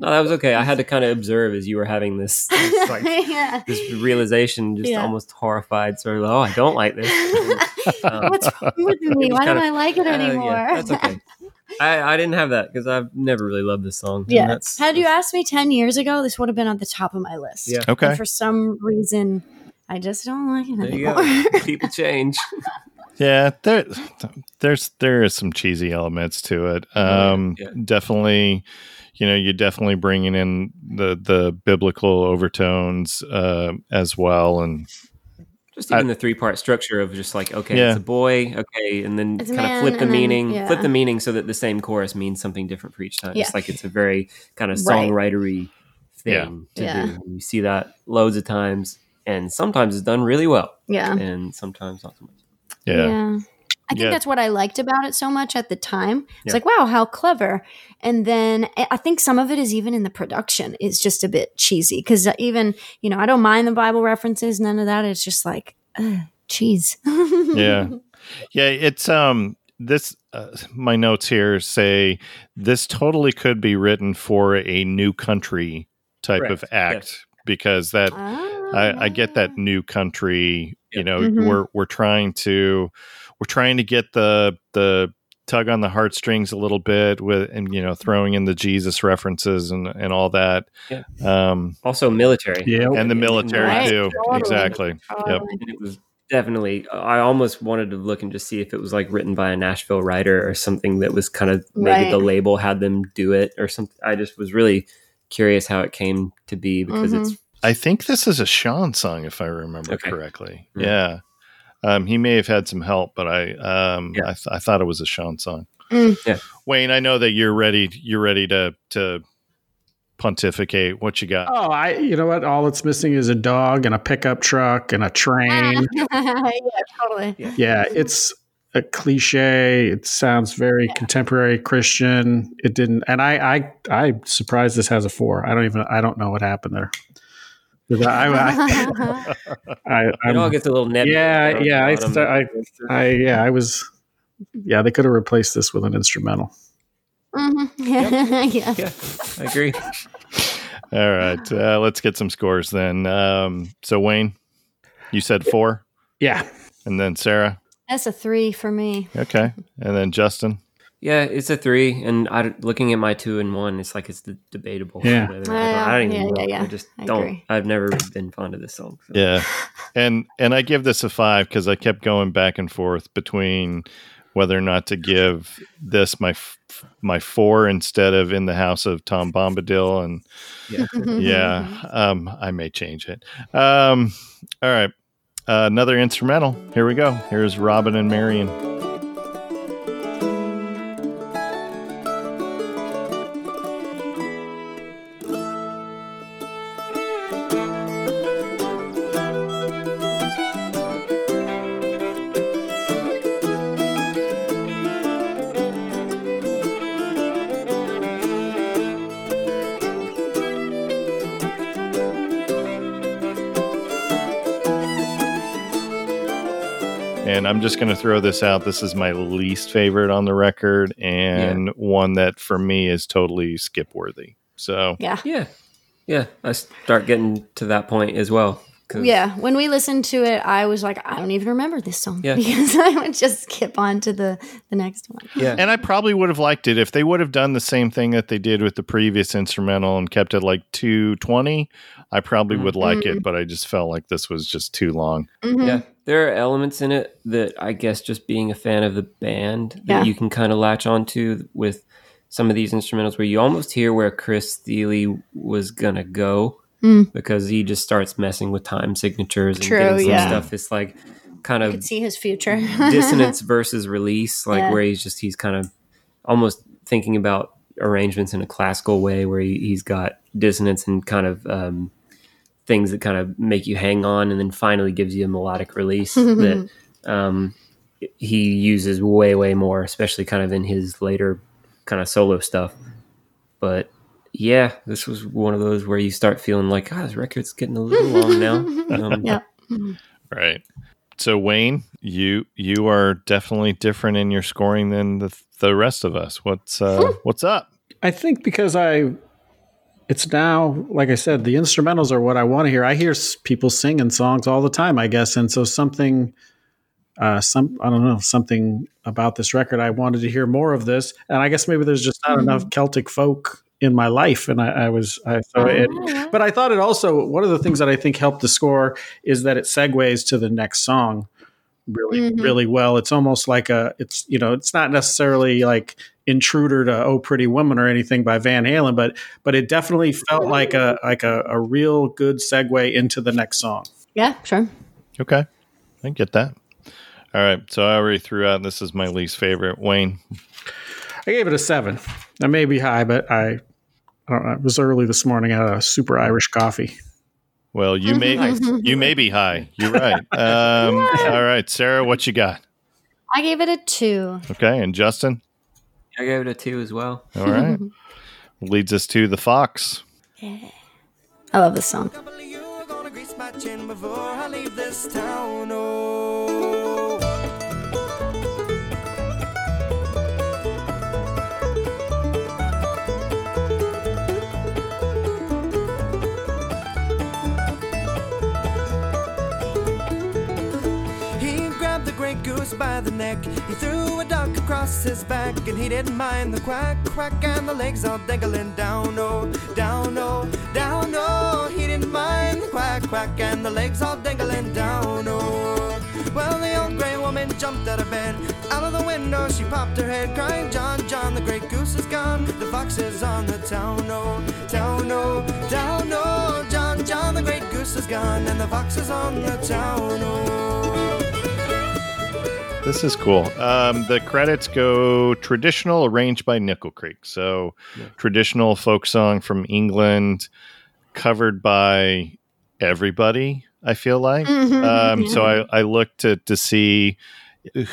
No, that was okay. I had to kind of observe as you were having this, this, like, yeah. this realization, just Yeah. almost horrified, sort of, oh, I don't like this. Um, What's wrong with me? Why don't kinda- I like it uh, anymore? yeah, that's okay. I, I didn't have that because I've never really loved this song. and Yeah. that's, Had you asked me 10 years ago, this would have been on the top of my list. Yeah. Okay. And for some reason, I just don't like it there you anymore. go. People change. Yeah, there, there's there is some cheesy elements to it. Um, yeah. Definitely, you know, you're definitely bringing in the the biblical overtones uh, as well, and Just even the three part structure of just like, okay, Yeah. it's a boy, okay, and then It's a kind of flip the and then- meaning, yeah. flip the meaning so that the same chorus means something different for each time. Yeah. It's like it's a very kind of Right. songwritery Yeah. thing to Yeah. do. You see that loads of times, and sometimes it's done really well, yeah. and sometimes not so much. Yeah, I think Yeah. that's what I liked about it so much at the time. It's Yeah. like, wow, how clever. And then I I think some of it is even in the production is just a bit cheesy because even, you know, I don't mind the Bible references, none of that. It's just like, ugh, cheese. yeah, yeah. It's um this uh, my notes here say this totally could be written for a new country type of act yes. Because that Ah. I, I get that new country. You know, Mhm. we're we're trying to we're trying to get the the tug on the heartstrings a little bit with and you know throwing in the Jesus references and and all that. Yeah. Um, Also, military. Yeah. and the military Right, too. totally. Exactly. Yep. Totally. And it was definitely i almost wanted to look and just see if it was like written by a nashville writer or something that was kind of maybe Right. the label had them do it or something i just was really curious how it came to be because Mm-hmm. it's I think this is a Sean song, if I remember Okay. correctly. Mm. Yeah. Um, he may have had some help, but I um, Yeah. I, th- I thought it was a Sean song. Mm. Yeah. Wayne, I know that you're ready. You're ready to to pontificate. What you got? Oh, I you know what? All it's missing is a dog and a pickup truck and a train. yeah, totally. yeah, it's a cliche. It sounds very contemporary Christian. It didn't, and I, I, I'm surprised this has a four. I don't even, I don't know what happened there. I, I, I, it all I'm- gets a little nebulous yeah, yeah, I, the bottom. st- I, I, yeah, I was, yeah, they could have replaced this with an instrumental. Mhm. yeah. yeah i agree All right, uh, let's get some scores then. Um, so Wayne, you said four, Yeah, and then Sarah. That's a three for me. Okay, and then Justin. yeah it's a three and I, looking at my two and one it's like it's the debatable Yeah. whether- I, don't, I don't even Yeah, know yeah, yeah. i just I don't agree. i've never been fond of this song so. Yeah, and and I give this a five because I kept going back and forth between whether or not to give this my f- my four instead of in the house of Tom Bombadil, and yeah yeah, um, I may change it. Um, all right, uh, another instrumental. Here we go. Here's Robin and Marian. I'm just going to throw this out. This is my least favorite on the record, and one that for me is totally skip worthy. So Yeah. yeah yeah i start getting to that point as well. Yeah, when we listened to it, I was like, I don't even remember this song Yeah. because I would just skip on to the the next one. yeah. And I probably would have liked it if they would have done the same thing that they did with the previous instrumental and kept it like 220. I probably would like it, but I just felt like this was just too long. Mhm. Yeah, there are elements in it that I guess just being a fan of the band that Yeah. you can kind of latch onto with some of these instrumentals where you almost hear where Chris Thile was gonna go Mm. because he just starts messing with time signatures and True, getting some yeah. stuff. It's like kind of could see his future. dissonance versus release, like Yeah. where he's just he's kind of almost thinking about arrangements in a classical way, where he, he's got dissonance and kind of um, things that kind of make you hang on, and then finally gives you a melodic release that um, he uses way way more, especially kind of in his later kind of solo stuff. But yeah, this was one of those where you start feeling like, ah, this record's getting a little long now. Um, Yeah. Right. So Wayne, you you are definitely different in your scoring than the the rest of us. What's uh what's up? I think because I, it's now like I said, the instrumentals are what I want to hear. I hear people singing songs all the time, I guess, and so something, uh, some I don't know, something about this record. I wanted to hear more of this, and I guess maybe there's just not enough Celtic folk in my life, and I, I was I thought it. But I thought it also one of the things that I think helped the score is that it segues to the next song really Mhm. really well. It's almost like a it's you know it's not necessarily like intruder to oh pretty woman or anything by Van Halen, but but it definitely felt like a like a, a real good segue into the next song. yeah, sure. Okay. I get that. All right. So I already threw out this is my least favorite. Wayne. I gave it a seven. I may be high, but I I don't know. It was early this morning. I had a super Irish coffee. Well, you may you may be high. You're right. Um, all right, Sarah, what you got? I gave it a two. Okay, and Justin. I gave it a two as well. All right. Leads us to the Fox. I love this song. Couple of you are gonna grease my chin before I leave this town. Oh. He grabbed the great goose by the neck. He threw a duck across his back, and he didn't mind the quack, quack, and the legs all dangling down, oh, down, oh, down, oh. He didn't mind the quack, quack, and the legs all dangling down, oh. Well, the old gray woman jumped out of bed. Out of the window, she popped her head, crying, John, John, the great goose is gone. The fox is on the town, oh, town, oh, down, oh. John, John, the great goose is gone, and the fox is on the town, oh. This is cool. Um, the credits go traditional, arranged by Nickel Creek. So, traditional folk song from England, covered by everybody. I feel like. Mhm. Um, So I, I looked to to see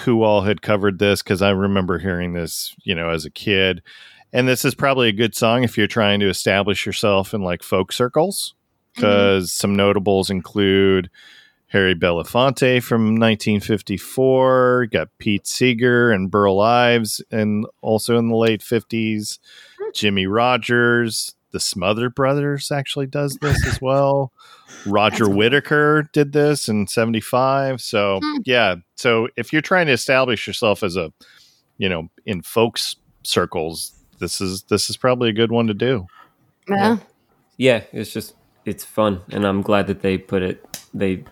who all had covered this because I remember hearing this, you know, as a kid. And this is probably a good song if you're trying to establish yourself in like folk circles, because some notables include Harry Belafonte from 1954, got Pete Seeger and Burl Ives, and also in the late 50s, Jimmy Rogers. The Smothers Brothers actually does this as well. Roger Whittaker did this in 75. So, Hmm. yeah. So, if you're trying to establish yourself as a, you know, in folks circles, this is this is probably a good one to do. Yeah. yeah it's just it's fun and i'm glad that they put it they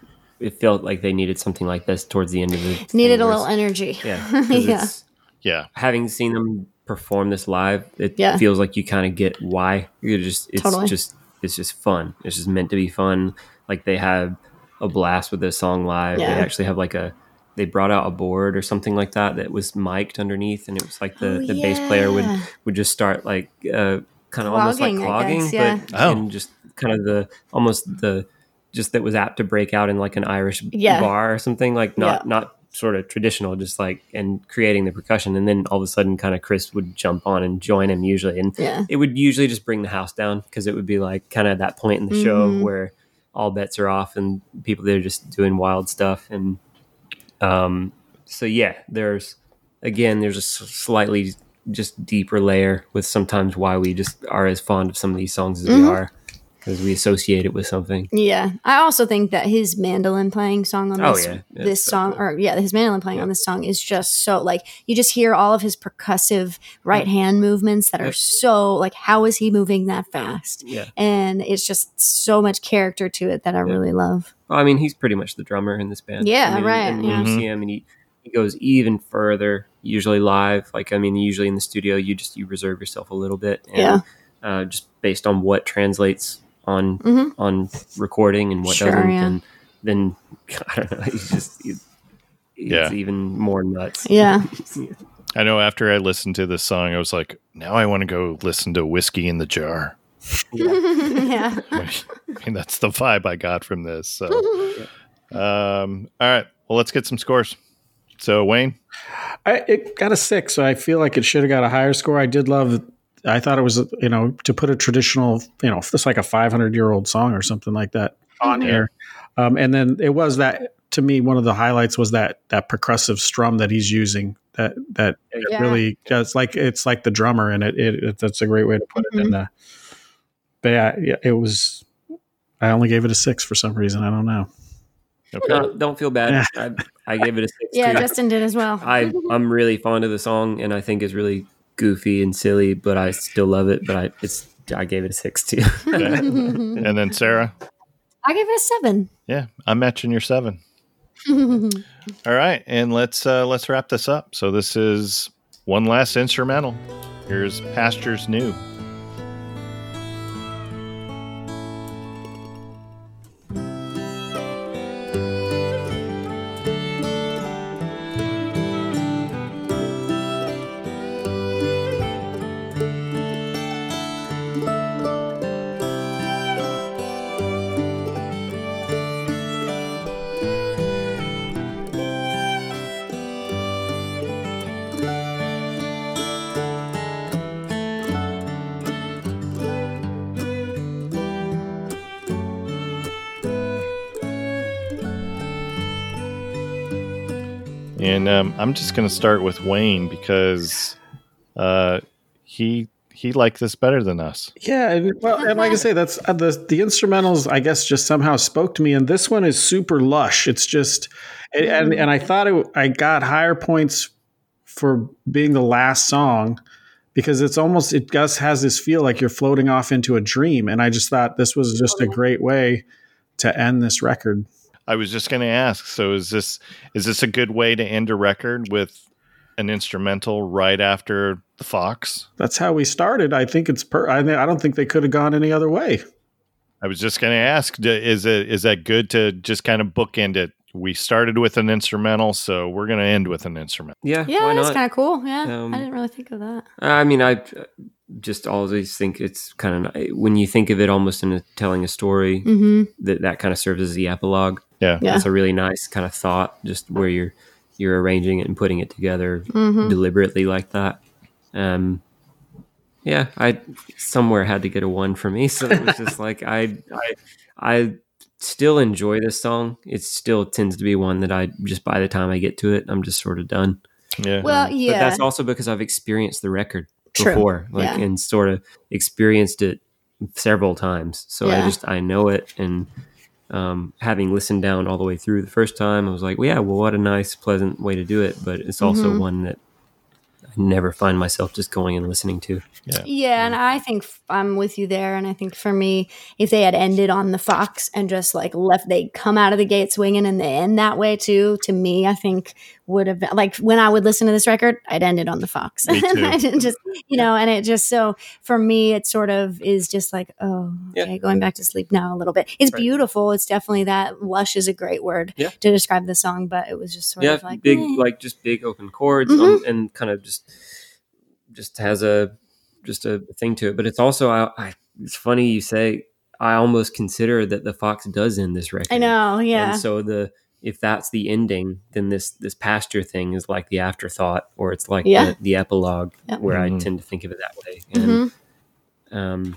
it felt like they needed something like this towards the end of the thing, Needed a little energy. yeah 'cause yeah. Yeah. having seen them perform this live it Yeah. feels like you kind of get why you're just it's Totally. just it's just fun it's just meant to be fun like they have a blast with this song live Yeah. they actually have like a they brought out a board or something like that that was mic'd underneath and it was like the, Oh, the bass player would would just start like uh kind of almost like Clogging, clogging guess, yeah. but Oh. and just kind of the almost the just that was apt to break out in like an irish Yeah. bar or something like not Yeah. not sort of traditional just like and creating the percussion and then all of a sudden kind of chris would jump on and join him usually and Yeah. it would usually just bring the house down because it would be like kind of that point in the show Mhm. where all bets are off and people they're just doing wild stuff and um so yeah there's again there's a s- slightly just deeper layer with sometimes why we just are as fond of some of these songs as we Mhm. are because we associate it with something. Yeah, I also think that his mandolin playing song on Oh, this yeah. This so song, cool. or yeah, his mandolin playing on this song is just so like you just hear all of his percussive right hand movements that are so like how is he moving that fast? Yeah. And it's just so much character to it that I really love. Well, I mean, he's pretty much the drummer in this band. Yeah, I mean, right, And when yeah. you see him, and he, he goes even further. Usually live, like I mean, usually in the studio, you just you reserve yourself a little bit, and, Yeah. uh, just based on what translates on Mhm. on recording and what Sure, doesn't, yeah. and then I don't know, It's just it's, he's Yeah. even more nuts. Yeah. I know after I listened to this song, I was like, now I want to go listen to Whiskey in the Jar. yeah. I mean, that's the vibe I got from this. So, um, all right. Well, let's get some scores. So, Wayne, I, it got a six, so I feel like it should have got a higher score. I did love. I thought it was, you know, to put a traditional, you know, it's like a 500 year old song or something like that on Mhm. here. Um, and then it was that to me, one of the highlights was that that percussive strum that he's using. That that it Yeah. really it's like it's like the drummer, and it, it, it that's a great way to put it. In the, but yeah, yeah, it was. I only gave it a six for some reason. I don't know. okay. No, don't feel bad. Yeah. I, I gave it a six. Yeah, too. Justin did as well. I I'm really fond of the song, and I think it's really goofy and silly, but I still love it. But I it's I gave it a six too. Okay. and then Sarah, I gave it a seven. yeah, I'm matching your seven. All right, and let's uh, let's wrap this up. So this is one last instrumental. Here's Pastures New. I'm just going to start with Wayne because uh, he he liked this better than us. Yeah, well, and like I say, that's uh, the the instrumentals. I guess just somehow spoke to me, and this one is super lush. It's just, and and, and I thought it, I got higher points for being the last song because it's almost it just has this feel like you're floating off into a dream, and I just thought this was just a great way to end this record. I was just going to ask. So is this is this a good way to end a record with an instrumental right after the Fox? That's how we started. I think it's per. I, I don't think they could have gone any other way. I was just going to ask. Is it is that good to just kind of bookend it? We started with an instrumental, so we're going to end with an instrument. yeah, Yeah, that's kind of cool. Yeah, Um, I didn't really think of that. I mean, I uh, just always think it's kind of when you think of it almost in a, telling a story hmm that that kind of serves as the epilogue. Yeah. Yeah. That's a really nice kind of thought, just where you're you're arranging it and putting it together hmm deliberately like that. Um, yeah, I somewhere had to get a one for me, so it was just like I I I still enjoy this song. It still tends to be one that I just by the time I get to it, I'm just sort of done. Yeah. Well, But yeah, that's also because I've experienced the record True. before, like Yeah. and sort of experienced it several times. So I just I know it, and um, having listened down all the way through the first time, I was like, well, yeah, well, what a nice, pleasant way to do it. But it's also Mhm. one that I never find myself just going and listening to. Yeah, and I think I'm with you there. And I think for me, if they had ended on the Fox and just like left, they come out of the gate swinging and they end that way too. To me, I think would have been like when I would listen to this record, I'd end it on the Fox. Me too. I didn't just, you know, and it just so for me, it sort of is just like, oh, Yeah. okay, going back to sleep now a little bit. It's Right. beautiful. It's definitely that lush is a great word Yeah. to describe the song, but it was just sort yeah, of like big, eh. like just big open chords Mhm. um, and kind of just just has a just a thing to it. But it's also I, I it's funny you say I almost consider that the Fox does end this record. I know, yeah. And so the if that's the ending, then this this pasture thing is like the afterthought, or it's like Yeah. the, the epilogue, Yep. where Mhm. I tend to think of it that way. And Mhm. um,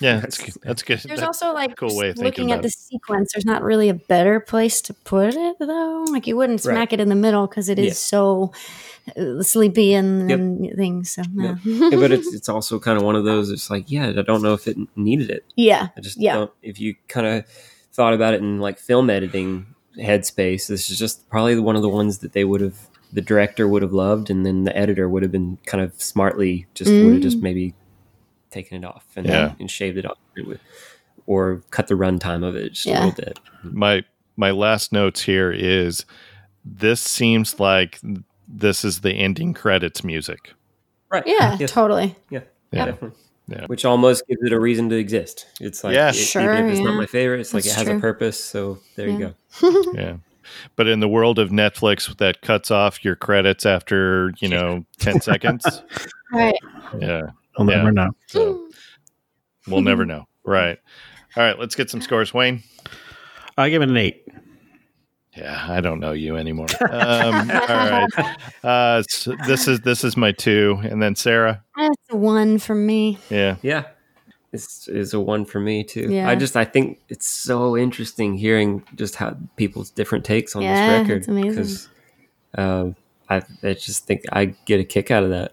Yeah, that's good. That's good. There's That- also like cool way of looking at the sequence. There's not really a better place to put it though. Like you wouldn't Right. smack it in the middle because it is Yeah. so uh, sleepy and, Yep. and things. So yeah, Yeah, but it's it's also kind of one of those. It's like, yeah, I don't know if it needed it. yeah, I just Yeah. don't. If you kind of thought about it in like film editing headspace, this is just probably one of the ones that they would have, the director would have loved, and then the editor would have been kind of smartly just would have just mm. maybe taken it off and Yeah. and shaved it off, or cut the runtime of it just Yeah. a little bit. my my last notes here is this seems like this is the ending credits music. Right? yeah, Yes. totally. Yeah. Yeah. Definitely. Yeah. Which almost gives it a reason to exist. It's like, Yeah. it- Sure, even if it's yeah. not my favorite, it's like it has true. a purpose. So there you go. Yeah. But in the world of Netflix that cuts off your credits after, you know, 10 seconds. Right. Yeah. I'll Yeah. never know. So we'll never know. Right. All right, let's get some scores, Wayne. I give it an eight. Yeah, I don't know you anymore. Um, all right. Uh, so this is this is my two, and then Sarah. That's a one for me. Yeah, Yeah. This is a one for me too. Yeah. I just I think it's so interesting hearing just how people's different takes on Yeah, this record. it's amazing. Because um, I, I just think I get a kick out of that.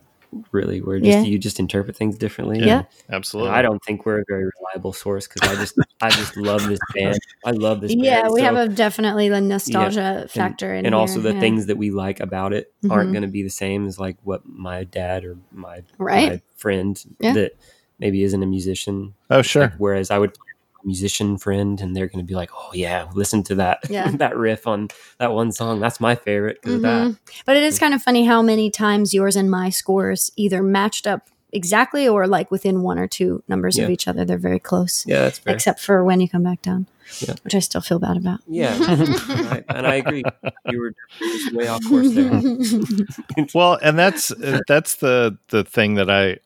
Really, where just Yeah. you just interpret things differently. Yeah. And absolutely. I don't think we're a very reliable source because I just I just love this band. I love this. Yeah, band. we So- have a definitely the nostalgia and- factor in and here. also the yeah. things that we like about it aren't Mhm. going to be the same as like what my dad or my, Right. my friend Yeah. that maybe isn't a musician oh, sure. like, whereas I would play a musician friend and they're going to be like, oh yeah, listen to that Yeah. that riff on that one song. That's my favorite because of that. But it is kind of funny how many times yours and my scores either matched up exactly or like within one or two numbers of each other. They're very close. Yeah, that's fair. Except for when you come back down, Yeah. which I still feel bad about. yeah, and, I, and I agree. You were definitely way off course there. Well, and that's uh, that's the the thing that I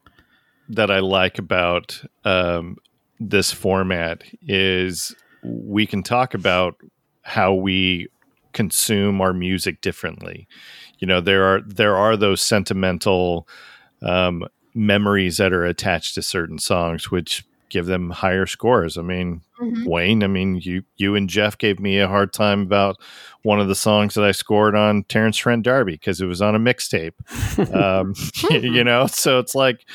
that I like about um, this format is we can talk about how we consume our music differently. You know, there are there are those sentimental um, memories that are attached to certain songs, which give them higher scores. I mean, Mhm. Wayne, I mean, you you and Jeff gave me a hard time about one of the songs that I scored on Terence Trent D'Arby because it was on a mixtape. um, you know, so it's like,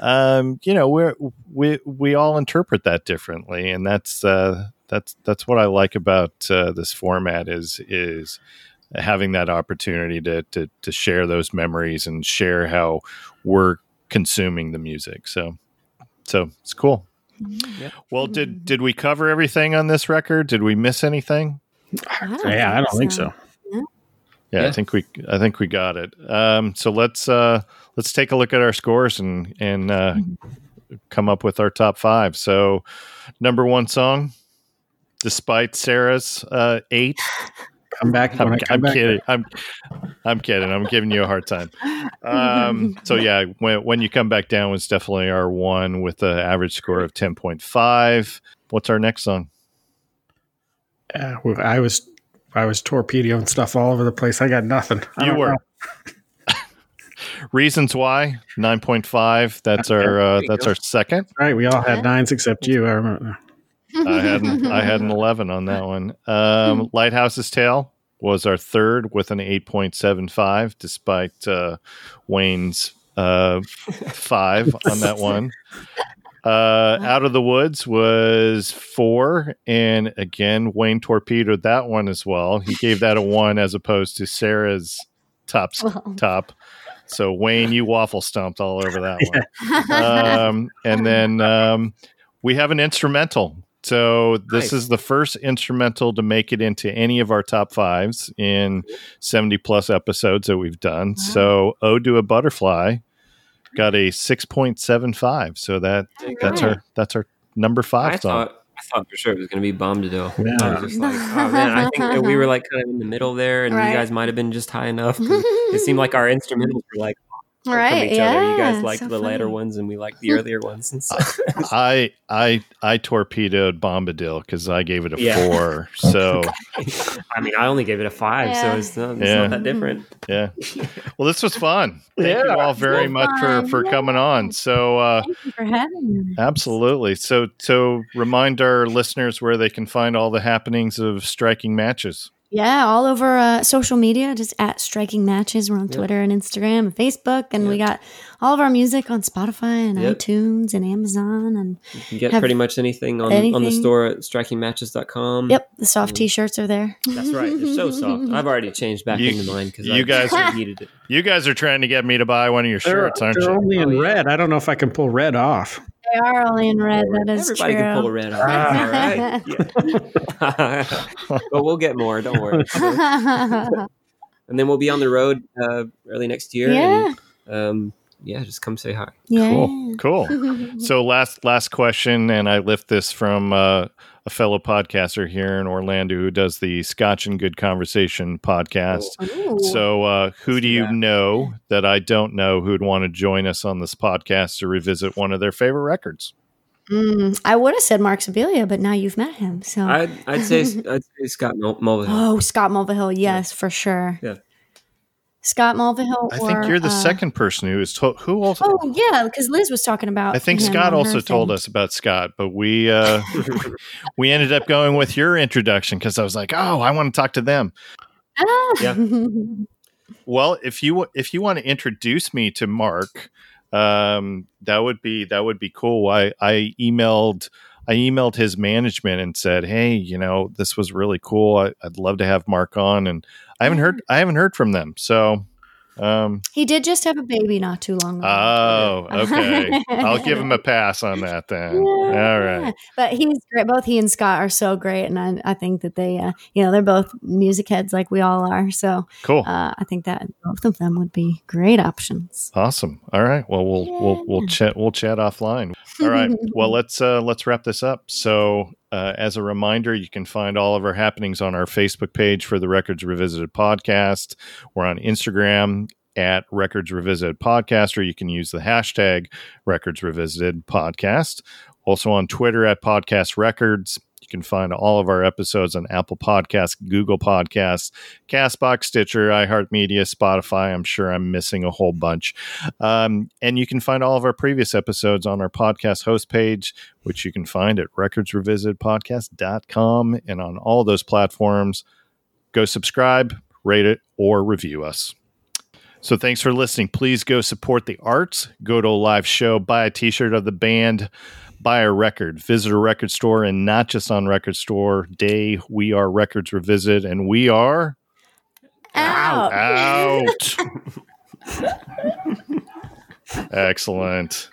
um, you know, we're we we all interpret that differently, and that's uh, that's that's what I like about uh, this format is is having that opportunity to, to to share those memories and share how we're consuming the music. So so it's cool. Yeah. Well, did did we cover everything on this record? Did we miss anything? Yeah, I don't think so. Yeah, Yeah. I think we I think we got it. Um, so let's uh, let's take a look at our scores and and uh, come up with our top five. So number one song, despite Sarah's uh, eight. Come back. I'm, I come I'm back. kidding. I'm I'm kidding. I'm giving you a hard time. Um, so yeah, when when you come back down was definitely our one with the average score of ten point five. What's our next song? Yeah, well, I was I was torpedoing stuff all over the place. I got nothing. I You were. Reasons why nine point five. That's our uh, that's our second. right. We all had nines except you. I remember. I had an, I had an eleven on that one. Um, Lighthouse's Tale was our third with an eight point seven five, despite uh, Wayne's uh, five on that one. Uh, Out of the Woods was four, and again Wayne torpedoed that one as well. He gave that a one as opposed to Sarah's top Well. top. So Wayne, you waffle stomped all over that one um, and then um, we have an instrumental. So this Nice. is the first instrumental to make it into any of our top fives in 70 plus episodes that we've done. So Ode to a Butterfly got a 6.75. So that that's Right. our that's our number five I song. thought I thought for sure it was going to be Bombadil. Yeah. I was just like, oh man, I think that we were like kind of in the middle there, and Right. you guys might have been just high enough. it seemed like our instrumentals were like from Right, each other. You guys like so the later ones, and we like the earlier ones, and so I I I torpedoed Bombadil because I gave it a Yeah. four. So I mean, I only gave it a five, Yeah. so it's not, it's Yeah. not that different. yeah. Well, this was fun. Thank you all very So much for fun, for yeah. coming on. So uh, Thank you for having me. absolutely. So so remind our listeners where they can find all the happenings of striking matches. Yeah, all over uh, social media, just at Striking Matches. We're on Twitter and Instagram and Facebook, and we got all of our music on Spotify and Yep. iTunes and Amazon. And You can get Have pretty much anything on, on the anything. store at strikingmatches.com. yep, the soft T-shirts are there. That's right. They're so soft. I've already changed back You- into mine because you I guys are- needed it. You guys are trying to get me to buy one of your They're, shirts, aren't they're you? only in Oh, yeah. red. I don't know if I can pull red off. They are only in red. That is Everybody true. can pull a red off. All right. Yeah. but we'll get more. Don't worry. And then we'll be on the road uh, early next year. yeah, And, um, yeah, just come say hi. yeah. Cool, cool. So last last question, and I lift this from uh, a fellow podcaster here in Orlando who does the Scotch and Good Conversation podcast. Ooh. So uh, who do you Yeah. know that I don't know who'd want to join us on this podcast to revisit one of their favorite records? Mm, I would have said Marc Scibilia, but now you've met him. So, I'd, I'd say I'd say Scott Mul- Mulvihill. oh, Scott Mulvihill, yes, for sure. Yeah. Scott Mulvihill. I think or, you're the uh, second person who is told. Who also? Oh yeah, because Liz was talking about. I think him Scott also told thing. us about Scott, but we uh, we ended up going with your introduction because I was like, oh, I want to talk to them. Ah. Yeah. Well, if you if you want to introduce me to Marc, um, that would be that would be cool. I I emailed I emailed his management and said, hey, you know, this was really cool. I, I'd love to have Marc on, and I haven't heard mm. I haven't heard from them. So, um, he did just have a baby not too long ago. oh, okay, I'll give him a pass on that then. All right. But he's great. Both he and Scott are so great, and I, I think that they, uh, you know, they're both music heads like we all are. So Cool. uh, I think that both of them would be great options. Awesome. All right. Well, we'll we'll we'll chat we'll chat offline. All right. well, let's uh let's wrap this up. So, uh, as a reminder, you can find all of our happenings on our Facebook page for the Records Revisited podcast. We're on Instagram at Records Revisited Podcast, or you can use the hashtag Records Revisited Podcast. Also on Twitter at Podcast Records. You can find all of our episodes on Apple Podcasts, Google Podcasts, Castbox, Stitcher, iHeartMedia, Spotify. I'm sure I'm missing a whole bunch. Um, and you can find all of our previous episodes on our podcast host page, which you can find at recordsrevisitedpodcast.com and on all those platforms. Go subscribe, rate it, or review us. So thanks for listening. Please go support the arts. Go to a live show, buy a t-shirt of the band, buy a record, visit a record store, and not just on record store day. We are Records Revisit, and we are Out. out. Excellent.